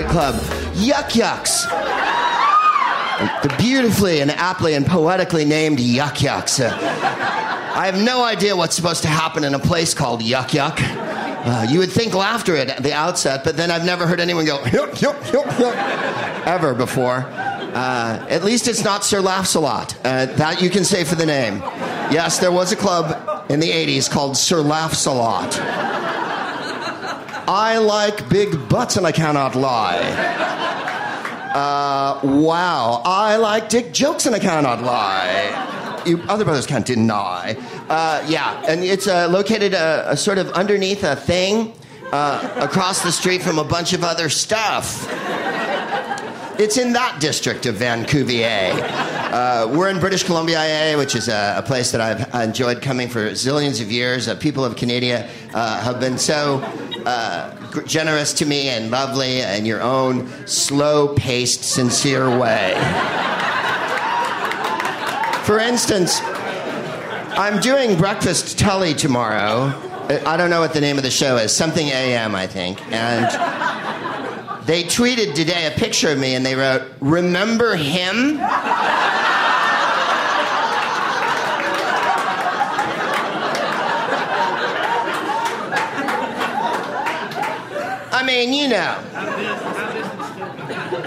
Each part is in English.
Nightclub, Yuk Yuk's. The beautifully and aptly and poetically named Yuk Yuk's. Uh, I have no idea what's supposed to happen in a place called Yuk Yuk. Uh, you would think laughter at the outset, but then I've never heard anyone go yuck yuck yuck yuck ever before. Uh, at least it's not Sir Laughs a lot. Uh, that you can say for the name. Yes, there was a club in the 80s called Sir Laughs a lot. I like big butts and I cannot lie. Uh, wow, I like dick jokes and I cannot lie. You other brothers can't deny. Uh, yeah, and it's uh, located uh, sort of underneath a thing uh, across the street from a bunch of other stuff. It's in that district of Vancouver. Uh, we're in British Columbia, IA, which is a, a, place that I've enjoyed coming for zillions of years. Uh, people of Canada uh, have been so uh, generous to me and lovely in your own slow paced, sincere way. For instance, I'm doing breakfast telly tomorrow. I don't know what the name of the show is. Something AM, I think. And they tweeted today a picture of me and they wrote, Remember him? Mean, you know,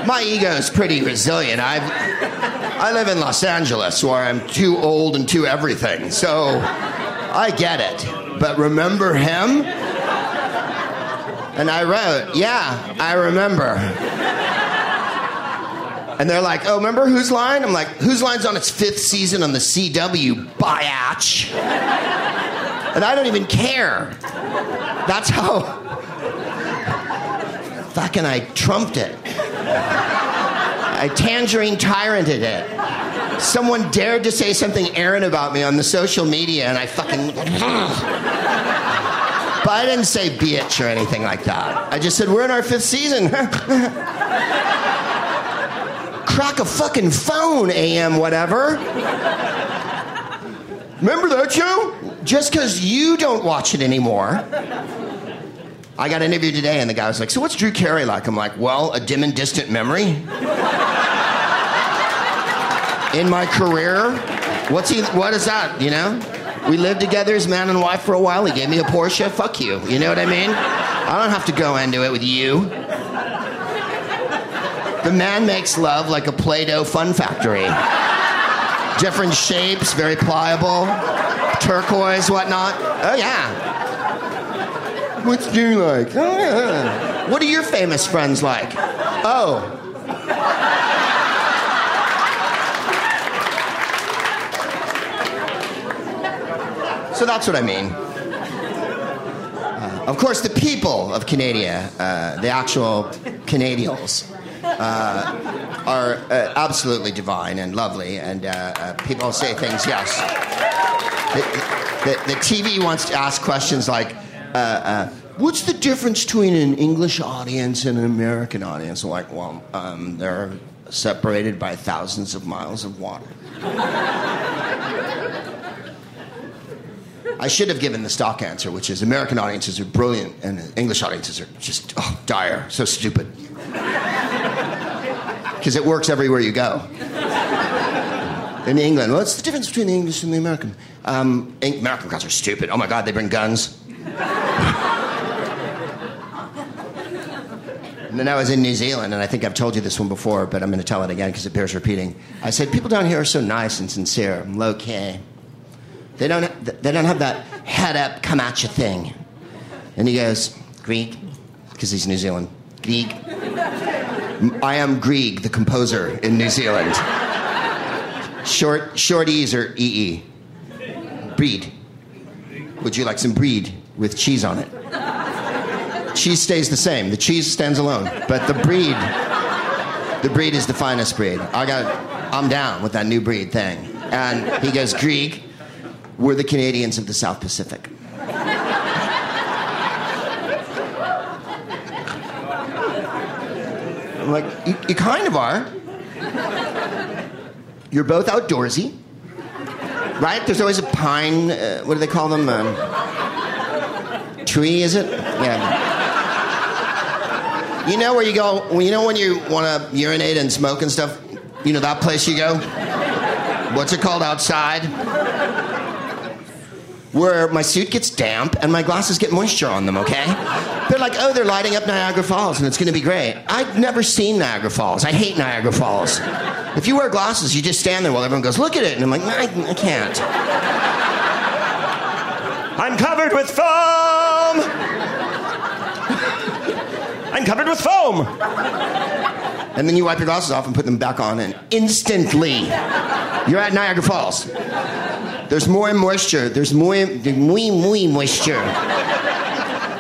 my ego's pretty resilient. I've, I live in Los Angeles where I'm too old and too everything, so I get it. But remember him? And I wrote, Yeah, I remember. And they're like, Oh, remember Whose Line? I'm like, Whose Line's on its fifth season on the CW, biatch. And I don't even care. That's how fucking I trumped it. I tangerine tyranted it. Someone dared to say something errant about me on the social media, and I fucking. But I didn't say bitch or anything like that. I just said, we're in our fifth season. Crack a fucking phone, AM, whatever. Remember that show? Just because you don't watch it anymore. I got interviewed today, and the guy was like, So what's Drew Carey like? I'm like, Well, a dim and distant memory. In my career, what's he, what is that, you know? We lived together as man and wife for a while. He gave me a Porsche. Fuck you. You know what I mean? I don't have to go into it with you. The man makes love like a Play Doh fun factory. Different shapes, very pliable, turquoise, whatnot. Oh, yeah. What's Drew like? Oh, yeah. What are your famous friends like? Oh. So that's what I mean. Uh, of course, the people of Canada, uh, the actual Canadians, uh, are uh, absolutely divine and lovely, and uh, uh, people say things, yes. The, the, the, TV wants to ask questions like, what's the difference between an English audience and an American audience? Like, well, um, they're separated by thousands of miles of water. I should have given the stock answer, which is American audiences are brilliant and English audiences are just oh, dire, so stupid. Because it works everywhere you go. In England, what's the difference between the English and the American? Um, American guys are stupid. Oh my God, they bring guns. and then I was in New Zealand, and I think I've told you this one before, but I'm going to tell it again because it bears repeating. I said, People down here are so nice and sincere, low key. They don't, they don't have that head up, come at you thing. And he goes, Grieg, because he's New Zealand. Grieg. I am Grieg, the composer in New Zealand. Short, short E's are EE. Breed. Would you like some breed with cheese on it? Cheese stays the same. The cheese stands alone. But the breed, the breed is the finest breed. I got, I'm down with that new breed thing. And he goes, Grieg, we're the Canadians of the South Pacific. I'm like, you, you kind of are. You're both outdoorsy, right? There's always a pine. Uh, what do they call them? Um, tree, is it? Yeah. You know where you go? You know when you want to urinate and smoke and stuff? You know that place you go? What's it called outside? Where my suit gets damp and my glasses get moisture on them, okay? They're like, oh, they're lighting up Niagara Falls and it's gonna be great. I've never seen Niagara Falls. I hate Niagara Falls. If you wear glasses, you just stand there while everyone goes, look at it. And I'm like, I, I can't. I'm covered with foam! I'm covered with foam! And then you wipe your glasses off and put them back on, and instantly you're at Niagara Falls. There's more moisture. There's more, muy, muy moisture.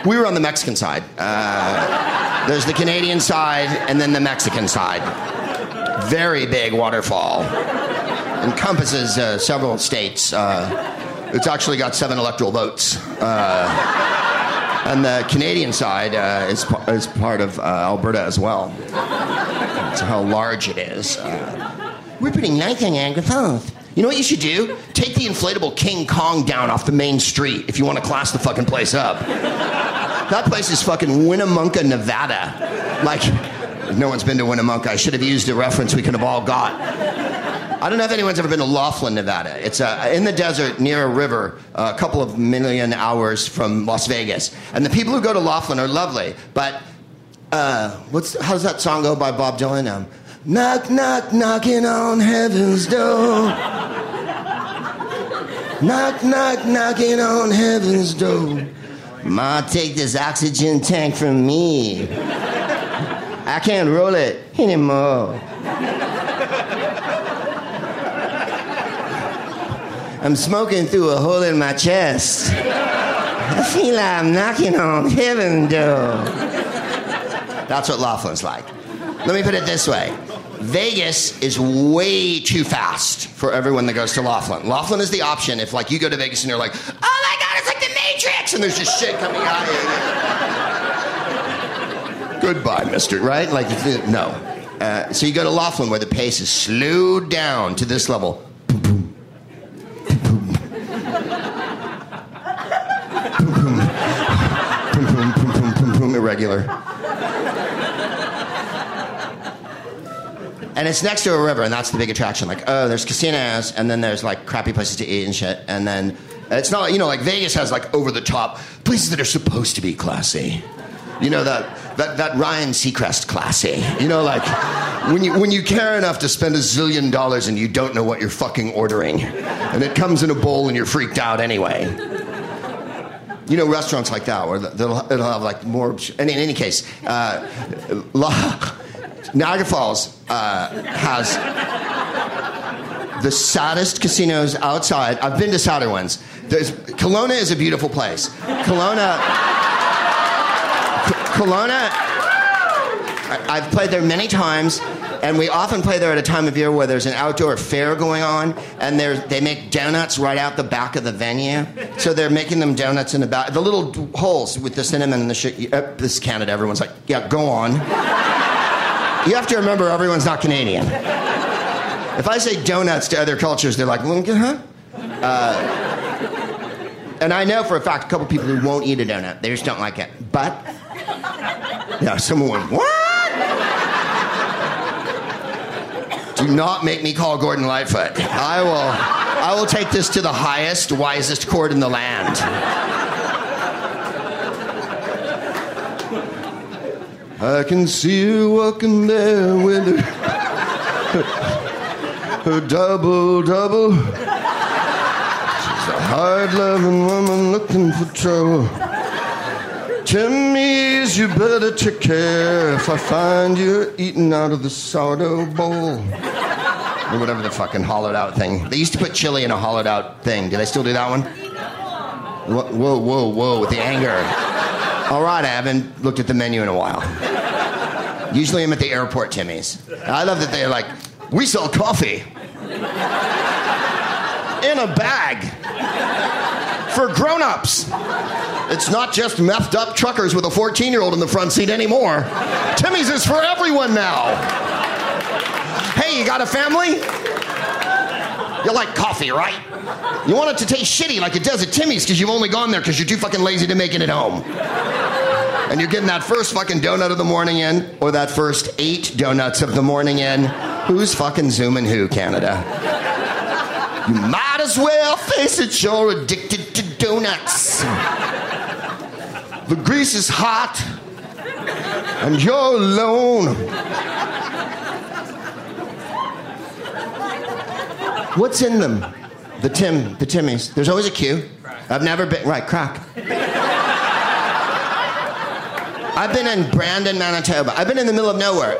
We were on the Mexican side. Uh, there's the Canadian side and then the Mexican side. Very big waterfall. Encompasses uh, several states. Uh, it's actually got seven electoral votes. Uh, and the Canadian side uh, is, is part of uh, Alberta as well. That's how large it is. we're putting nice on Niagara Falls. You know what you should do? Take the inflatable King Kong down off the main street if you want to class the fucking place up. That place is fucking Winnemucca, Nevada. Like, no one's been to Winnemucca. I should have used a reference we could have all got. I don't know if anyone's ever been to Laughlin, Nevada. It's uh, in the desert near a river, uh, a couple of million hours from Las Vegas. And the people who go to Laughlin are lovely. But uh, what's how does that song go by Bob Dylan? Um, knock, knock, knocking on heaven's door. knock, knock, knocking on heaven's door. Ma, take this oxygen tank from me. I can't roll it anymore. I'm smoking through a hole in my chest. I feel like I'm knocking on heaven door. That's what Laughlin's like. Let me put it this way Vegas is way too fast for everyone that goes to Laughlin. Laughlin is the option if, like, you go to Vegas and you're like, oh my God, it's like the Matrix, and there's just shit coming out of you. Goodbye, mister, right? Like, no. Uh, so you go to Laughlin where the pace is slowed down to this level. Irregular. and it's next to a river, and that's the big attraction. Like, oh, there's casinos, and then there's like crappy places to eat and shit, and then it's not, you know, like Vegas has like over the top places that are supposed to be classy. You know that that that Ryan Seacrest classy. You know, like when you when you care enough to spend a zillion dollars and you don't know what you're fucking ordering, and it comes in a bowl and you're freaked out anyway. You know, restaurants like that where they'll, it'll have like more. And in any case, uh, Niagara Falls uh, has the saddest casinos outside. I've been to sadder ones. There's, Kelowna is a beautiful place. Kelowna. Kelowna. I've played there many times, and we often play there at a time of year where there's an outdoor fair going on, and they make donuts right out the back of the venue. So they're making them donuts in the back, the little holes with the cinnamon and the shit. Uh, this is Canada. Everyone's like, yeah, go on. You have to remember, everyone's not Canadian. If I say donuts to other cultures, they're like, huh? Uh, and I know for a fact a couple people who won't eat a donut. They just don't like it. But, yeah, someone went, what? Do not make me call Gordon Lightfoot. I will, I will take this to the highest, wisest court in the land. I can see her walking there with her, her double double. She's a hard loving woman looking for trouble. Timmy's, you better take care if I find you eating out of the sourdough bowl. Or whatever the fucking hollowed out thing. They used to put chili in a hollowed out thing. Do they still do that one? Whoa, whoa, whoa, with the anger. All right, I haven't looked at the menu in a while. Usually I'm at the airport, Timmy's. I love that they're like, we sell coffee in a bag for grown-ups. It's not just methed up truckers with a 14-year-old in the front seat anymore. Timmy's is for everyone now. Hey, you got a family? You like coffee, right? You want it to taste shitty like it does at Timmy's because you've only gone there because you're too fucking lazy to make it at home. and you're getting that first fucking donut of the morning in, or that first eight donuts of the morning in, who's fucking zooming who, Canada? You might as well face it, you're addicted to donuts. The grease is hot, and you're alone. What's in them? The Tim, the Timmies. There's always a queue. I've never been right crack. I've been in Brandon, Manitoba. I've been in the middle of nowhere,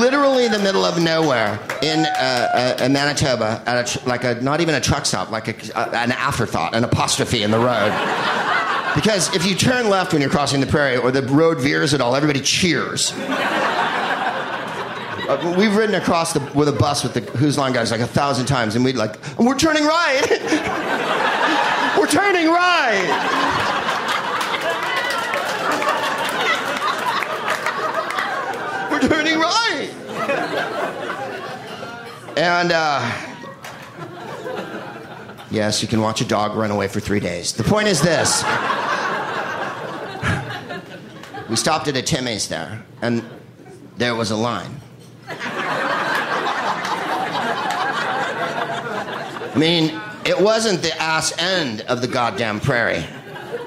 literally the middle of nowhere in uh, uh, Manitoba, at a tr- like a not even a truck stop, like a, uh, an afterthought, an apostrophe in the road. Because if you turn left when you're crossing the prairie, or the road veers at all, everybody cheers. Uh, we've ridden across the, with a bus with the Whose Line guys like a thousand times, and we'd like, we're turning right. we're turning right. we're turning right. And uh, yes, you can watch a dog run away for three days. The point is this. We stopped at a Timmy's there, and there was a line. I mean, it wasn't the ass end of the goddamn prairie.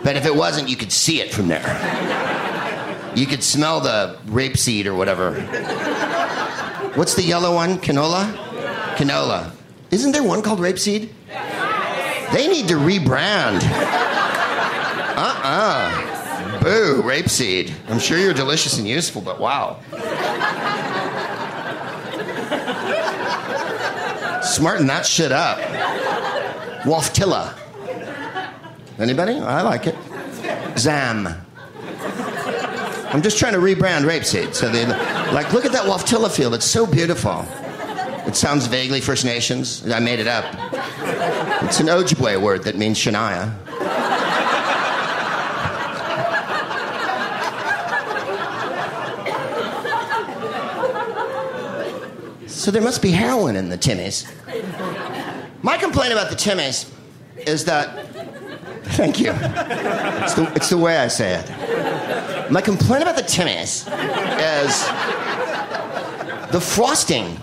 But if it wasn't, you could see it from there. You could smell the rapeseed or whatever. What's the yellow one? Canola? Canola. Isn't there one called rapeseed? They need to rebrand. Uh uh Boo, rapeseed. I'm sure you're delicious and useful, but wow. Smarten that shit up. Waftilla. Anybody? I like it. Zam. I'm just trying to rebrand rapeseed. So they like, look at that Waftilla field. It's so beautiful. It sounds vaguely First Nations. I made it up. It's an Ojibwe word that means Shania. So there must be heroin in the Timmies. My complaint about the Timmies is that. Thank you. It's the, it's the way I say it. My complaint about the Timmies is the frosting.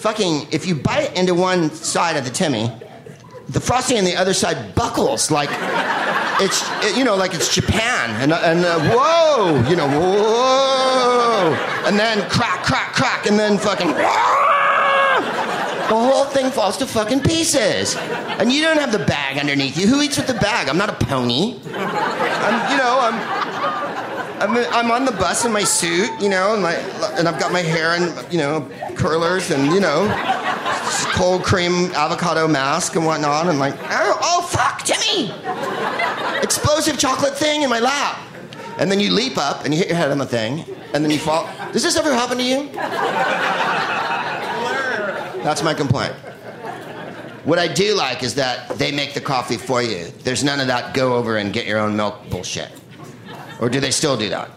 Fucking, if you bite into one side of the Timmy, the frosting on the other side buckles like it's, it, you know, like it's Japan. And, and uh, whoa, you know, whoa. And then crack, crack, crack, and then fucking. The whole thing falls to fucking pieces. And you don't have the bag underneath you. Who eats with the bag? I'm not a pony. I'm, you know, I'm, I'm, I'm on the bus in my suit, you know, and, my, and I've got my hair in, you know, curlers and, you know, cold cream avocado mask and whatnot. And like, oh, oh fuck, Timmy! Explosive chocolate thing in my lap. And then you leap up and you hit your head on the thing, and then you fall. Does this ever happen to you? That's my complaint. What I do like is that they make the coffee for you. There's none of that go over and get your own milk bullshit. Or do they still do that?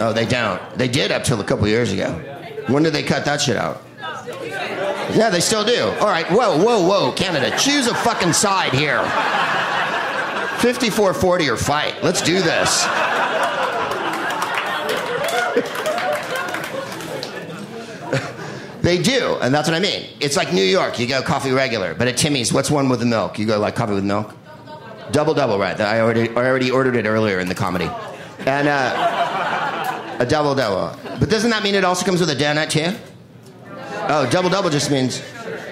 Oh, they don't. They did up till a couple years ago. When did they cut that shit out? Yeah, they still do. All right, whoa, whoa, whoa, Canada, choose a fucking side here. 54-40 or fight. Let's do this. They do, and that's what I mean. It's like New York. You go coffee regular, but at Timmy's, what's one with the milk? You go like coffee with milk. Double double, right? I already, I already ordered it earlier in the comedy, and uh, a double double. But doesn't that mean it also comes with a donut too? Oh, double double just means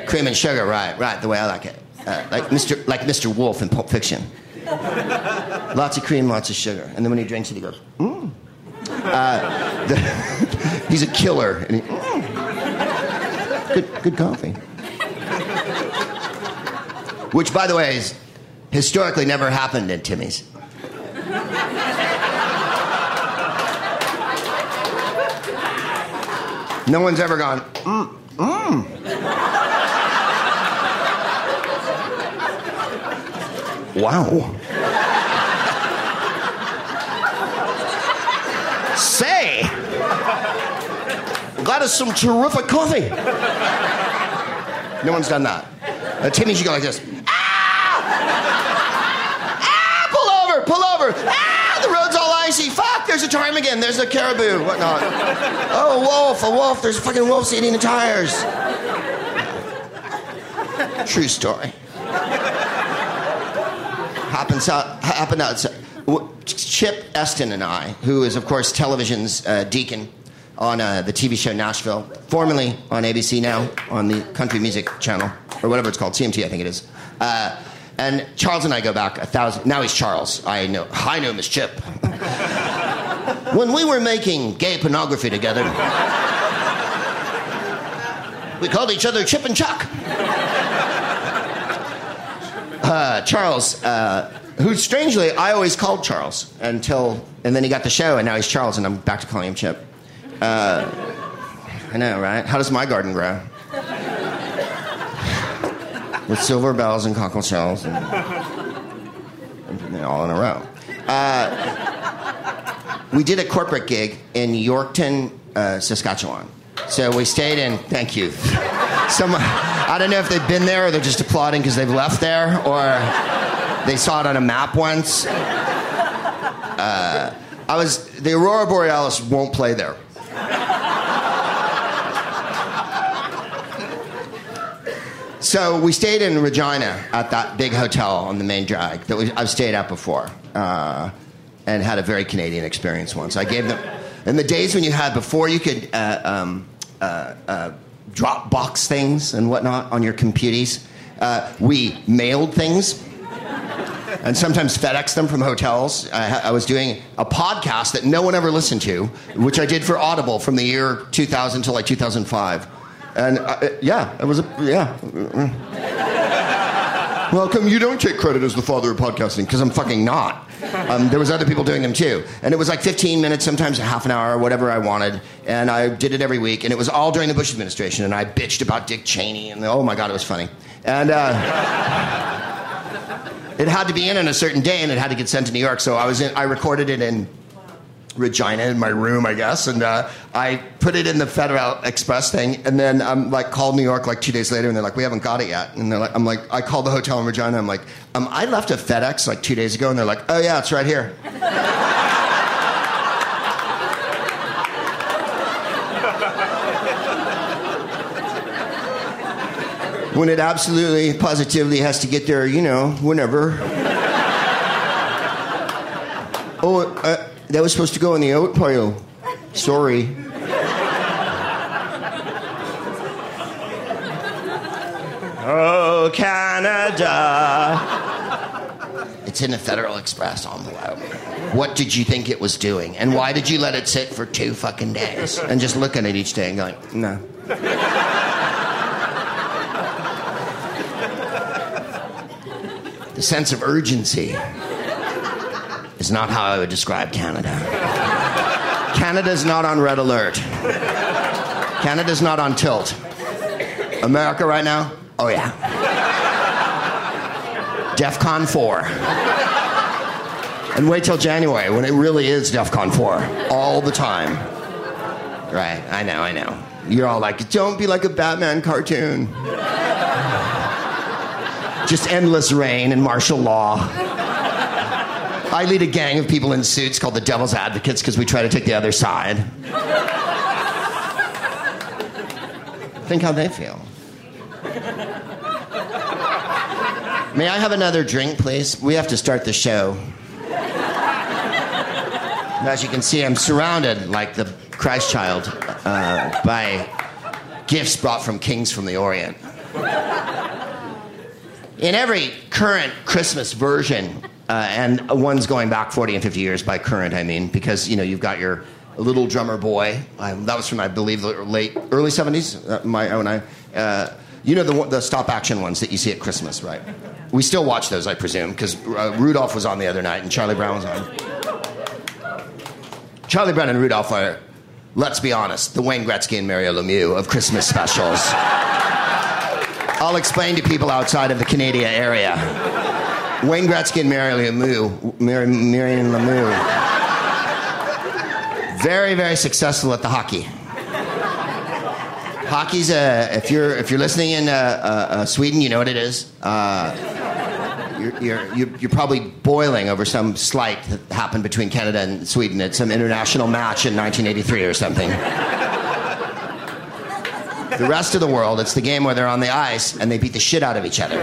cream and sugar, right? Right, the way I like it, uh, like Mr. like Mr. Wolf in Pulp Fiction. lots of cream, lots of sugar, and then when he drinks it, he goes, mm. Uh, the, he's a killer. And he, mm. Good, good coffee. Which, by the way, is historically never happened at Timmy's. No one's ever gone, mm, mm. Wow. Say, got us some terrific coffee. No one's done that. Timmy's, you go like this. Ah! Ah! Pull over! Pull over! Ah! The road's all icy. Fuck! There's a ptarmigan, there's a caribou, whatnot. Oh, a wolf, a wolf, there's fucking wolves eating the tires. True story. Happens out, happened outside. Chip Esten and I, who is, of course, television's uh, deacon on uh, the TV show Nashville, formerly on ABC, now on the Country Music Channel, or whatever it's called, CMT, I think it is. Uh, and Charles and I go back a thousand. Now he's Charles. I know. I know Miss Chip. When we were making gay pornography together, we called each other Chip and Chuck. Uh, Charles, uh, who strangely I always called Charles until, and then he got the show, and now he's Charles, and I'm back to calling him Chip. Uh, I know, right? How does my garden grow? With silver bells and cockle shells, and, and all in a row. Uh, we did a corporate gig in Yorkton, uh, Saskatchewan. So we stayed in. Thank you. Some, I don't know if they've been there or they're just applauding because they've left there or they saw it on a map once. Uh, I was the Aurora Borealis won't play there. So we stayed in Regina at that big hotel on the main drag that we, I've stayed at before, uh, and had a very Canadian experience once. I gave them in the days when you had before you could uh, um, uh, uh drop box things and whatnot on your computers. Uh, we mailed things. And sometimes FedEx them from hotels. I, I was doing a podcast that no one ever listened to, which I did for Audible from the year 2000 to like 2005 and uh, yeah, it was a yeah. Welcome. You don't take credit as the father of podcasting because I'm fucking not. Um, there was other people doing them too, and it was like 15 minutes, sometimes a half an hour, or whatever I wanted, and I did it every week, and it was all during the Bush administration, and I bitched about Dick Cheney, and oh my god, it was funny, and. Uh, it had to be in on a certain day, and it had to get sent to New York. So I was in, I recorded it in Regina in my room, I guess, and uh, I put it in the Federal Express thing, and then I'm like called New York like two days later, and they're like, we haven't got it yet, and they're like, I'm like, I called the hotel in Regina, I'm like, um, I left a FedEx like two days ago, and they're like, oh yeah, it's right here. when it absolutely, positively has to get there, you know, whenever. oh. Uh, that was supposed to go in the oat pile. Sorry. Oh, Canada. It's in the Federal Express envelope. What did you think it was doing? And why did you let it sit for two fucking days? And just looking at each day and going, no. the sense of urgency is not how I would describe Canada. Canada's not on red alert. Canada's not on tilt. America right now? Oh, yeah. DEF CON 4. And wait till January when it really is DEF CON 4 all the time. Right, I know, I know. You're all like, don't be like a Batman cartoon. Just endless rain and martial law. I lead a gang of people in suits called the Devil's Advocates because we try to take the other side. Think how they feel. May I have another drink, please? We have to start the show. As you can see, I'm surrounded like the Christ child uh, by gifts brought from kings from the Orient. In every current Christmas version uh, and one's going back 40 and 50 years by current, I mean, because, you know, you've got your little drummer boy. Um, that was from, I believe, the late, early 70s, uh, my own I. Uh, you know the, the stop action ones that you see at Christmas, right? We still watch those, I presume, because uh, Rudolph was on the other night and Charlie Brown was on. Charlie Brown and Rudolph are, let's be honest, the Wayne Gretzky and Mario Lemieux of Christmas specials. I'll explain to people outside of the Canada area. Wayne Gretzky and Mario Lemieux. Lemieux. Very, very successful at the hockey. Hockey's a, if you're if you're listening in uh, uh, uh, Sweden, you know what it is. Uh, you're, you're, you're probably boiling over some slight that happened between Canada and Sweden at some international match in 1983 or something. the rest of the world, it's the game where they're on the ice and they beat the shit out of each other.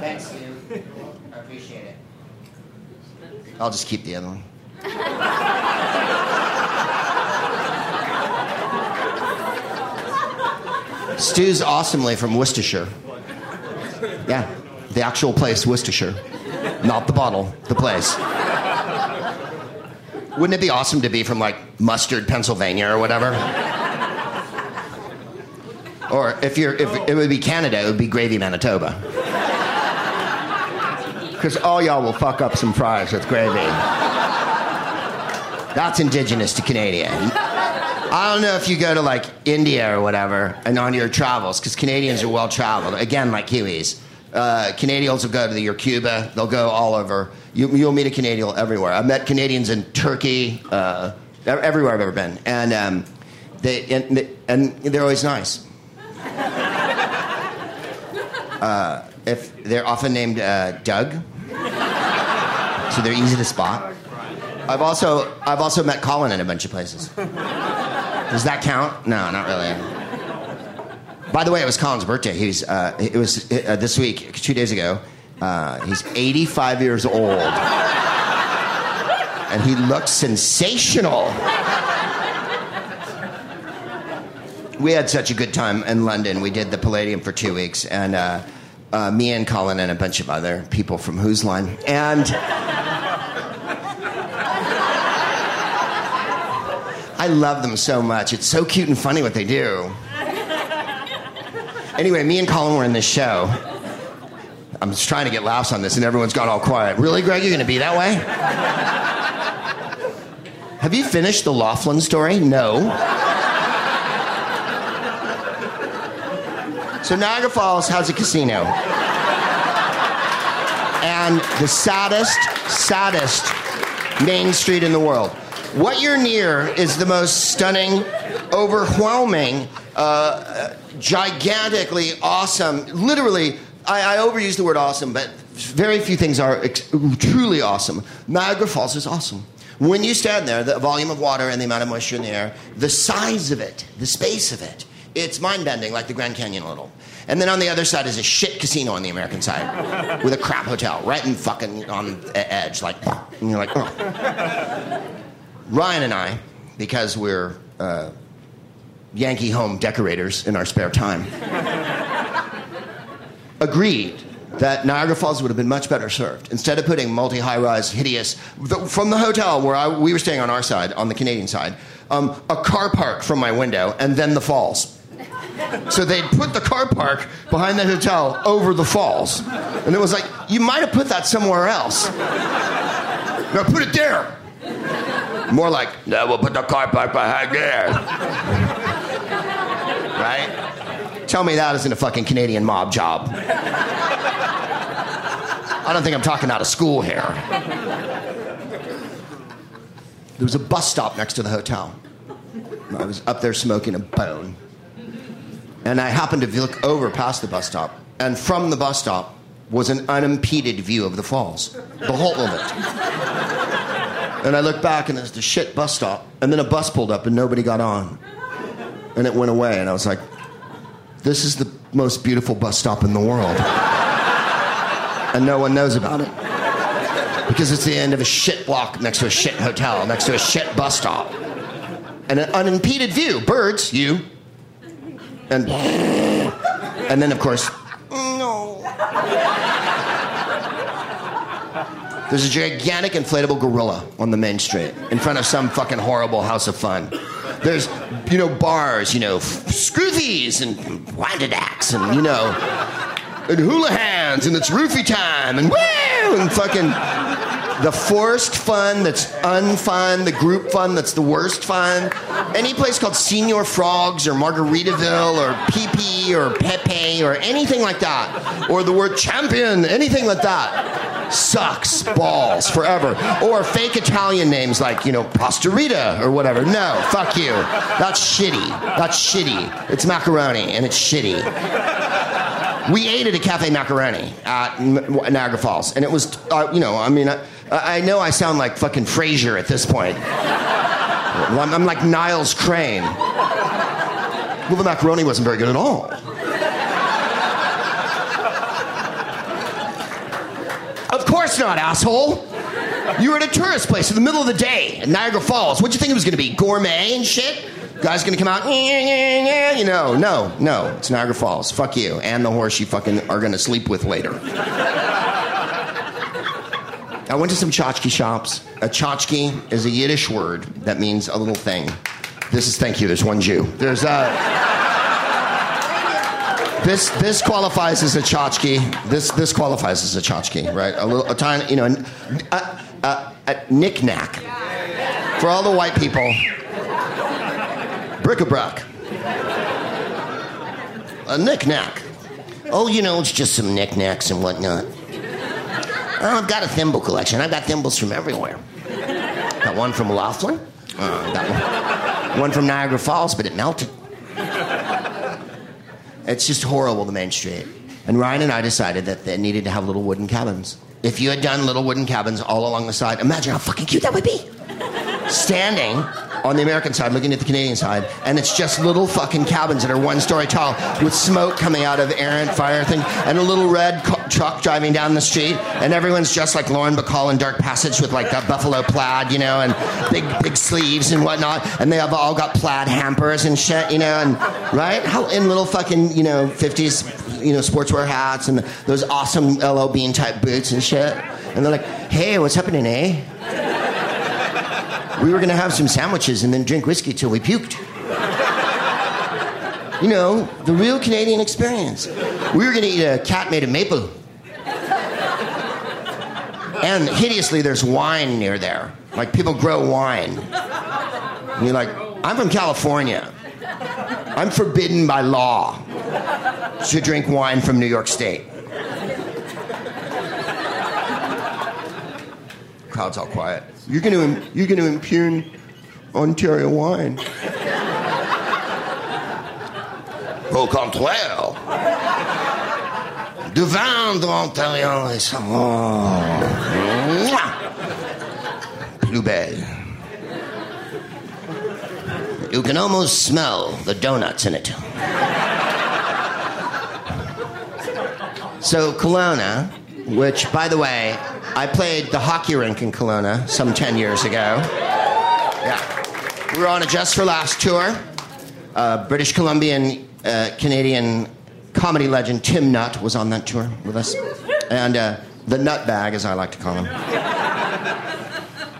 Thanks, Stu. I appreciate it. I'll just keep the other one. Stu's awesomely from Worcestershire. Yeah, the actual place, Worcestershire. Not the bottle, the place. Wouldn't it be awesome to be from like Mustard, Pennsylvania or whatever? Or if you're, if it would be Canada, it would be Gravy, Manitoba. Because all y'all will fuck up some fries with gravy. That's indigenous to Canadian. I don't know if you go to like India or whatever and on your travels, because Canadians are well traveled. Again, like Kiwis. Uh, Canadians will go to your Cuba. They'll go all over. You, you'll meet a Canadian everywhere. I've met Canadians in Turkey, uh, everywhere I've ever been, and um, they and, and they're always nice. Uh, if they're often named uh, Doug, so they're easy to spot. I've also I've also met Colin in a bunch of places. Does that count? No, not really. By the way, it was Colin's birthday. He's uh, it was uh, this week, two days ago. Uh, he's 85 years old, and he looks sensational. We had such a good time in London. We did the Palladium for two weeks, and uh, uh, me and Colin and a bunch of other people from Whose Line, and. I love them so much. It's so cute and funny what they do. Anyway, me and Colin were in this show. I'm just trying to get laughs on this, and everyone's got all quiet. Really, Greg? You're going to be that way? Have you finished the Laughlin story? No. So Niagara Falls has a casino. And the saddest, saddest main street in the world. What you're near is the most stunning, overwhelming, uh, gigantically awesome. Literally, I, I, overuse the word awesome, but very few things are ex- truly awesome. Niagara Falls is awesome. When you stand there, the volume of water and the amount of moisture in the air, the size of it, the space of it, it's mind bending, like the Grand Canyon a little. And then on the other side is a shit casino on the American side with a crap hotel right in fucking on the edge, like, and you're like, oh. Ryan and I, because we're uh, Yankee home decorators in our spare time, agreed that Niagara Falls would have been much better served. Instead of putting multi high rise, hideous, from the hotel where I, we were staying on our side, on the Canadian side, um, a car park from my window, and then the falls. So they'd put the car park behind the hotel over the falls. And it was like, you might have put that somewhere else. No, put it there. More like, no, we'll put the car park behind there. right? Tell me that isn't a fucking Canadian mob job. I don't think I'm talking out of school here. There was a bus stop next to the hotel. I was up there smoking a bone. And I happened to look over past the bus stop. And from the bus stop was an unimpeded view of the falls, the whole of it. And I looked back and there's the shit bus stop. And then a bus pulled up and nobody got on. And it went away. And I was like, this is the most beautiful bus stop in the world. And no one knows about it. Because it's the end of a shit block next to a shit hotel, next to a shit bus stop. And an unimpeded view. Birds, you. And and then of course, no. There's a gigantic inflatable gorilla on the main street in front of some fucking horrible house of fun. There's, you know, bars, you know, scroofies and wandadax and, you know, and hula hands and it's roofie time and woo and fucking the forced fun that's unfun, the group fun that's the worst fun. Any place called Señor Frog's or Margaritaville or PP or Pepe or anything like that, or the word champion, anything like that, sucks balls forever. Or fake Italian names like, you know, Pastorita or whatever. No, fuck you. That's shitty. That's shitty. It's macaroni and it's shitty. we ate at a cafe macaroni at Niagara Falls, and it was, uh, you know, I mean, I, I, know I sound like fucking Frasier at this point. I'm, I'm like Niles Crane. Well, the macaroni wasn't very good at all. Of course not, asshole. You were at a tourist place in the middle of the day in Niagara Falls. What'd you think it was going to be? Gourmet and shit? Guy's to come out, you know, no, no. It's Niagara Falls. Fuck you. And the horse you fucking are to sleep with later. I went to some tchotchke shops. A tchotchke is a Yiddish word that means a little thing. This is thank you. There's one Jew. There's a. Uh, this this qualifies as a tchotchke. This this qualifies as a tchotchke, right? A little a tiny, you know, a, a, a knick-knack for all the white people. Bric-a-brac. A knick-knack. Oh, you know, it's just some knickknacks and whatnot. Oh, I've got a thimble collection. I've got thimbles from everywhere. Got one from Laughlin. Uh, got one, one from Niagara Falls, but it melted. It's just horrible, the main street. And Ryan and I decided that they needed to have little wooden cabins. If you had done little wooden cabins all along the side, imagine how fucking cute that would be. Standing on the American side, looking at the Canadian side, and it's just little fucking cabins that are one story tall with smoke coming out of errant fire thing, and a little red co- truck driving down the street, and everyone's just like Lauren Bacall in Dark Passage with like that buffalo plaid, you know, and big big sleeves and whatnot, and they have all got plaid hampers and shit, you know, and right? How in little fucking you know 50s you know sportswear hats and those awesome LL Bean type boots and shit, and they're like, hey, what's happening, eh? We were to have some sandwiches and then drink whiskey till we puked. You know, the real Canadian experience. We were going to eat a cat made of maple. And hideously, there's wine near there. Like, people grow wine. And you're like, I'm from California. I'm forbidden by law to drink wine from New York State. Crowd's all quiet. You're going to you're going to impugn Ontario wine. Au contraire. De vin d'Ontario est plus belle. You can almost smell the donuts in it. So Kelowna, which, by the way, I played the hockey rink in Kelowna some 10 years ago. Yeah. We were on a Just for Laughs tour. Uh, British Columbian uh, Canadian comedy legend Tim Nutt was on that tour with us. And uh, the nut bag, as I like to call him.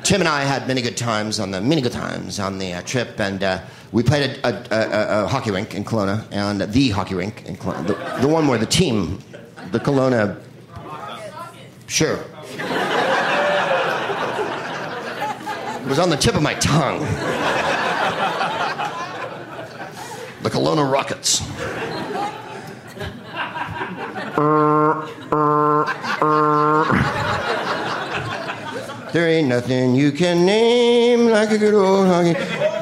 Tim and I had many good times on the many good times on the uh, trip, and uh, we played a, a, a, a, hockey rink in Kelowna, and the hockey rink in Kelowna, the, the one where the team, the Kelowna, sure, It was on the tip of my tongue. The Kelowna Rockets. There ain't nothing you can name like a good old honky.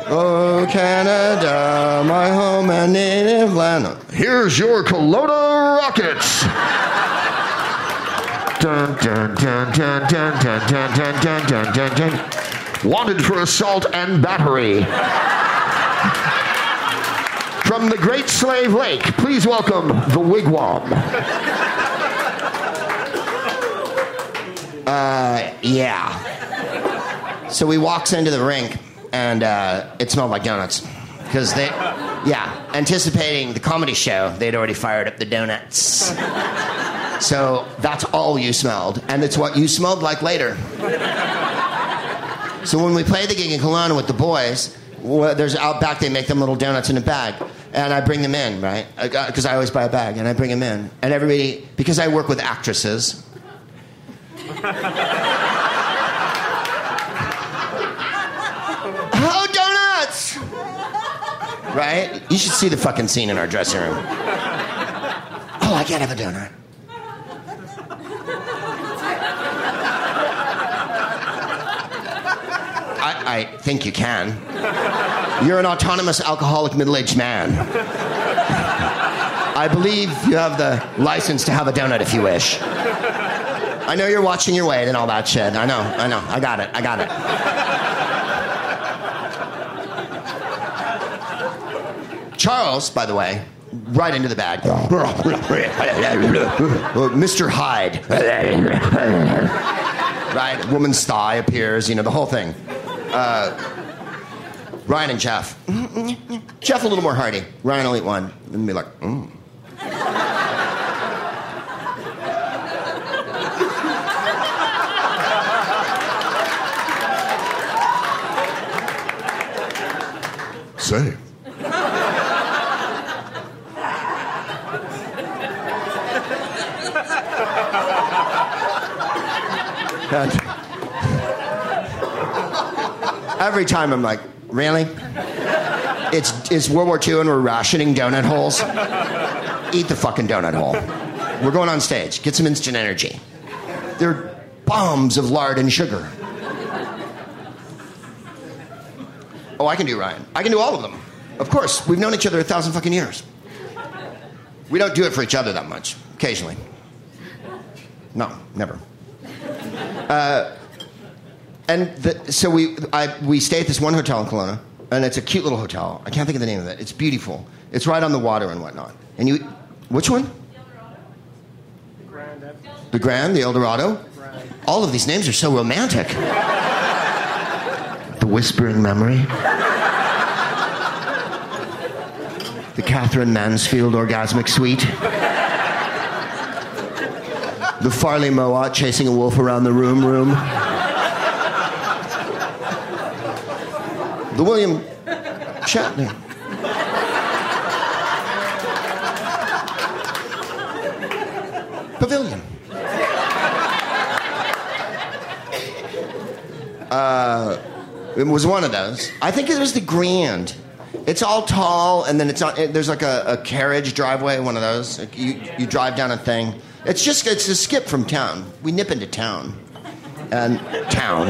Oh, Canada, my home and native land. Here's your Kelowna Rockets. dun, dun, dun, dun, dun, dun, dun, dun, dun, dun, dun, wanted for assault and battery. From the Great Slave Lake, please welcome the Wigwam. Uh, yeah. So we walks into the rink, and uh, it smelled like donuts. Because they, yeah, anticipating the comedy show, they'd already fired up the donuts. So that's all you smelled, and it's what you smelled like later. So when we play the gig in Kelowna with the boys, there's out back they make them little donuts in a bag, and I bring them in, right? Because I, I always buy a bag, and I bring them in, and everybody because I work with actresses. oh, donuts! Right? You should see the fucking scene in our dressing room. Oh, I can't have a donut. I think you can. You're an autonomous alcoholic middle aged man. I believe you have the license to have a donut if you wish. I know you're watching your weight and all that shit. I know, I know. I got it, I got it. Charles, by the way, right into the bag. Mr. Hyde. right? Woman's thigh appears, you know, the whole thing. Uh, Ryan and Jeff. Jeff a little more hearty. Ryan will eat one and be like, mm. Say. And every time I'm like, really? It's, it's World War II and we're rationing donut holes? Eat the fucking donut hole. We're going on stage. Get some instant energy. They're bombs of lard and sugar. Oh, I can do Ryan. I can do all of them. Of course, we've known each other a thousand fucking years. We don't do it for each other that much. Occasionally. No, never. Uh, and the, so we, I, we stay at this one hotel in Kelowna, and it's a cute little hotel. I can't think of the name of it. It's beautiful. It's right on the water and whatnot. And you, which one? The Grand. The Grand, the El Dorado. Right. All of these names are so romantic. the Whispering Memory. The Katherine Mansfield Orgasmic Suite. The Farley Mowat chasing a wolf around the room room. The William Shatner. Pavilion. Uh, it was one of those. I think it was the Grand. It's all tall, and then it's on. There's like a, a carriage driveway, one of those. Like you you drive down a thing. It's just it's a skip from town. We nip into town, and town.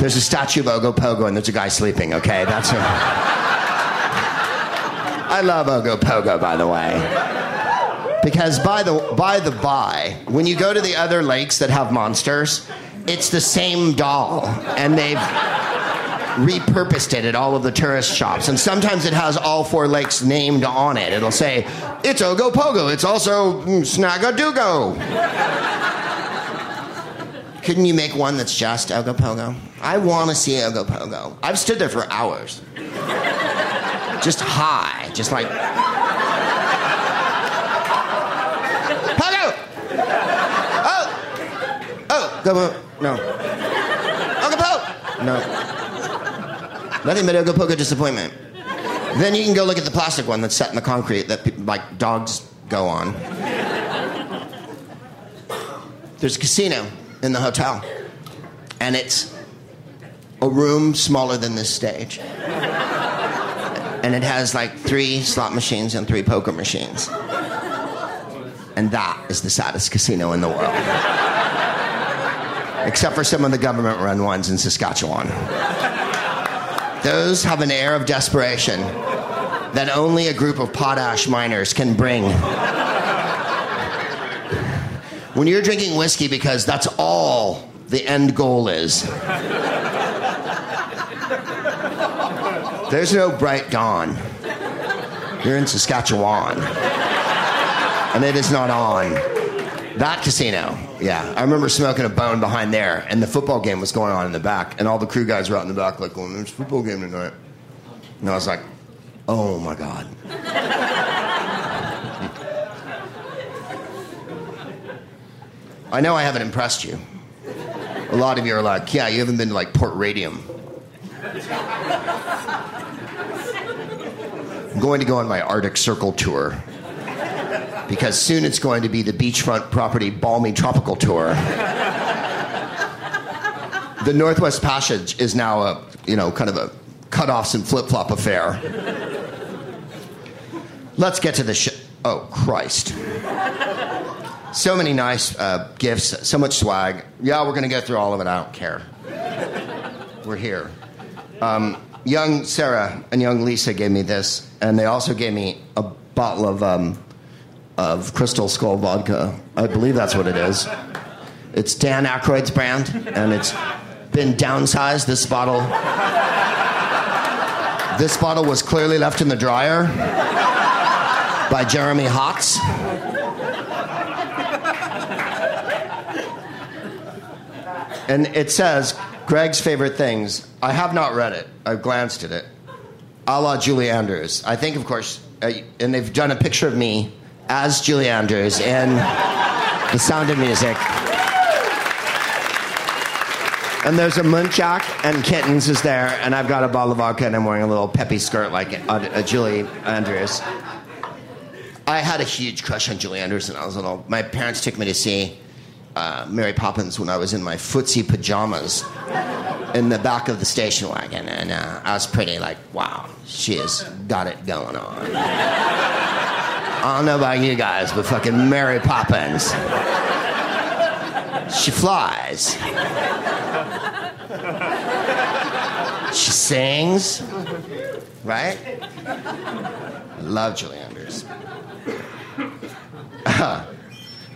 There's a statue of Ogopogo, and there's a guy sleeping. Okay, that's it. I love Ogopogo, by the way. Because by the by the by, when you go to the other lakes that have monsters, it's the same doll, and they've repurposed it at all of the tourist shops. And sometimes it has all four lakes named on it. It'll say, "It's Ogopogo. It's also Snagadugo." Couldn't you make one that's just Ogopogo? I want to see Ogopogo. I've stood there for hours, just high, just like. Pogo! Oh! Oh, go, no. Ogopogo! No. Nothing but Ogopogo disappointment. Then you can go look at the plastic one that's set in the concrete that pe- like dogs go on. There's a casino in the hotel, and it's a room smaller than this stage. And it has like three slot machines and three poker machines. And that is the saddest casino in the world. Except for some of the government run ones in Saskatchewan. Those have an air of desperation that only a group of potash miners can bring. When you're drinking whiskey because that's all the end goal is. There's no bright dawn. You're in Saskatchewan. And it is not on. That casino, yeah. I remember smoking a bone behind there, and the football game was going on in the back, and all the crew guys were out in the back, like, going, there's a football game tonight. And I was like, oh my God. I know I haven't impressed you. A lot of you are like, yeah, you haven't been to like Port Radium. I'm going to go on my Arctic Circle tour because soon it's going to be the beachfront property balmy tropical tour. the Northwest Passage is now a, you know, kind of a cutoffs and flip flop affair. Let's get to the show. Oh, Christ. So many nice uh, gifts, so much swag. Yeah, we're going to go through all of it. I don't care. We're here. Um, young Sarah and young Lisa gave me this, and they also gave me a bottle of um, of Crystal Skull vodka. I believe that's what it is. It's Dan Aykroyd's brand, and it's been downsized. This bottle, this bottle was clearly left in the dryer by Jeremy Hotz. And it says Greg's favorite things. I have not read it. I've glanced at it. A la Julie Andrews. I think, of course, uh, and they've done a picture of me as Julie Andrews in The Sound of Music. And there's a Munchak and Kittens is there, and I've got a bottle of vodka, and I'm wearing a little peppy skirt like a, a Julie Andrews. I had a huge crush on Julie Andrews when I was little. My parents took me to see uh, Mary Poppins when I was in my footsie pajamas in the back of the station wagon, and uh, I was pretty like, wow, she has got it going on. I don't know about you guys, but fucking Mary Poppins, she flies. She sings, right? Love Julie Andrews. and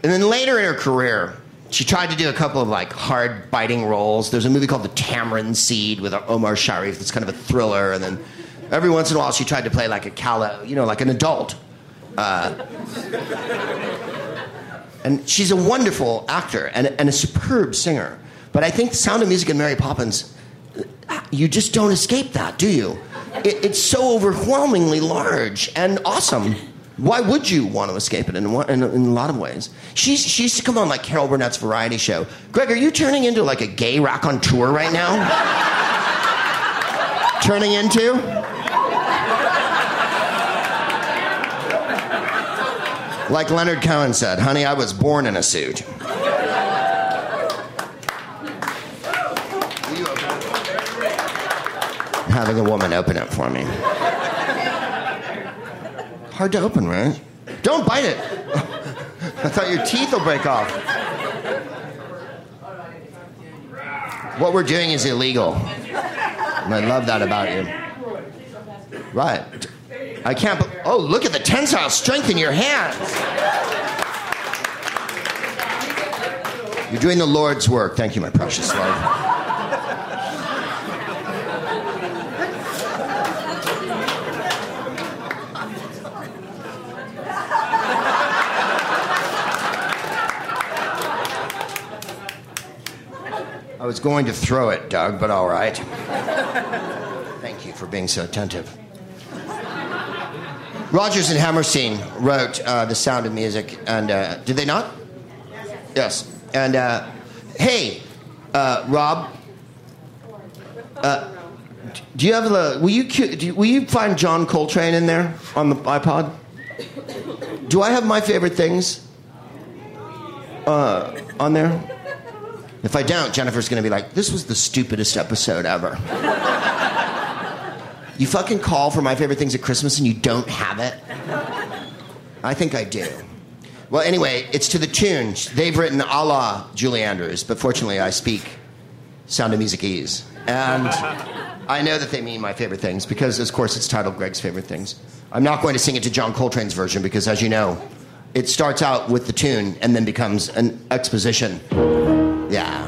then later in her career, she tried to do a couple of like hard biting roles. There's a movie called The Tamarind Seed with Omar Sharif that's kind of a thriller, and then every once in a while she tried to play like a calla, you know, like an adult. Uh, and she's a wonderful actor and, and a superb singer. But I think The Sound of Music and Mary Poppins, you just don't escape that, do you? It, it's so overwhelmingly large and awesome. Why would you want to escape it in, one- in, in a lot of ways? She's, she used to come on like Carol Burnett's variety show. Greg, are you turning into like a gay rock on tour right now? turning into? Like Leonard Cohen said, honey, I was born in a suit. Having a woman open it for me. Hard to open, right? Don't bite it. I thought your teeth will break off. What we're doing is illegal. And I love that about you. Right. I can't. be- Oh, look at the tensile strength in your hands. You're doing the Lord's work. Thank you, my precious love. I was going to throw it, Doug, but all right. Thank you for being so attentive. Rodgers and Hammerstein wrote uh, The Sound of Music, and uh, did they not? Yes. And uh, hey, uh, Rob, uh, do you have the? Will you, you will you find John Coltrane in there on the iPod? Do I have my favorite things uh, on there? If I don't, Jennifer's going to be like, "This was the stupidest episode ever." You fucking call for my favorite things at Christmas and you don't have it? I think I do. Well, anyway, it's to the tune. They've written a la Julie Andrews, but fortunately I speak Sound of Music ease. And I know that they mean my favorite things because, of course, it's titled Greg's Favorite Things. I'm not going to sing it to John Coltrane's version because, as you know, it starts out with the tune and then becomes an exposition. Yeah.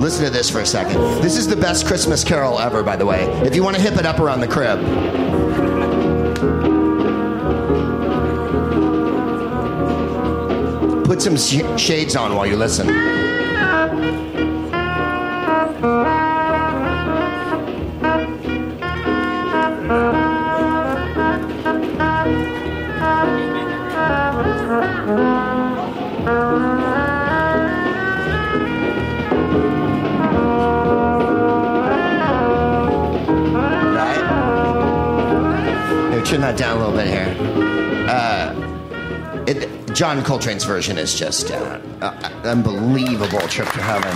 Listen to this for a second. This is the best Christmas carol ever, by the way. If you want to hip it up around the crib. Put some sh- shades on while you listen. Turn that down a little bit here. Uh, it, John Coltrane's version is just uh, uh, unbelievable trip to heaven.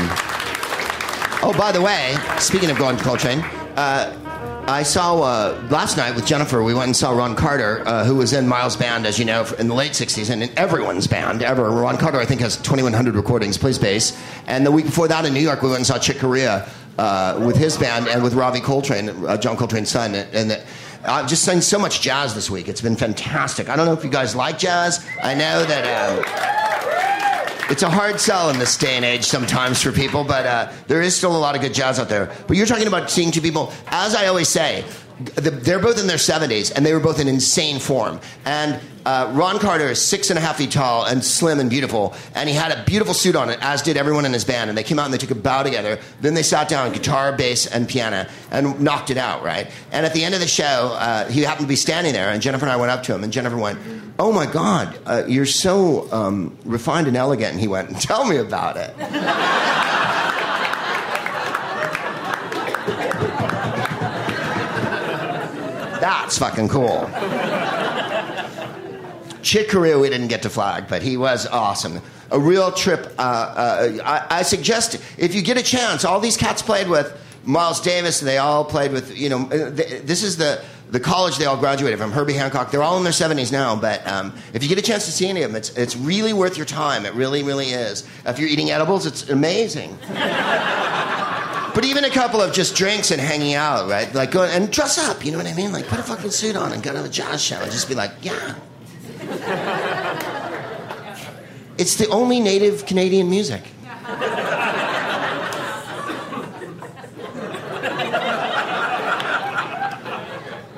Oh, by the way, speaking of going to Coltrane, uh, I saw uh, last night with Jennifer. We went and saw Ron Carter, uh, who was in Miles' band, as you know, in the late '60s, and in everyone's band ever. Ron Carter, I think, has 2,100 recordings, plays bass. And the week before that, in New York, we went and saw Chick Corea uh, with his band and with Ravi Coltrane, uh, John Coltrane's son, and. I've just seen so much jazz this week. It's been fantastic. I don't know if you guys like jazz. I know that. Um, it's a hard sell in this day and age sometimes for people, but uh, there is still a lot of good jazz out there. But you're talking about seeing two people, as I always say, they're both in their 70s and they were both in insane form. And uh, Ron Carter is six and a half feet tall and slim and beautiful, and he had a beautiful suit on it, as did everyone in his band. And they came out and they took a bow together. Then they sat down, guitar, bass, and piano, and knocked it out, right? And at the end of the show, uh, he happened to be standing there, and Jennifer and I went up to him, and Jennifer went, "Oh my God, uh, you're so um, refined and elegant." And he went, "Tell me about it." That's fucking cool. Chick Corea, we didn't get to flag, but he was awesome. A real trip. Uh, uh, I, I, suggest if you get a chance, all these cats played with Miles Davis. They all played with you know. Uh, this is the the college they all graduated from, Herbie Hancock. They're all in their 70s now, but um, if you get a chance to see any of them, it's, it's really worth your time. It really, really is. If you're eating edibles, it's amazing. But even a couple of just drinks and hanging out, right? Like, go and dress up, you know what I mean? Like, put a fucking suit on and go to the jazz show and just be like, yeah, it's the only native Canadian music.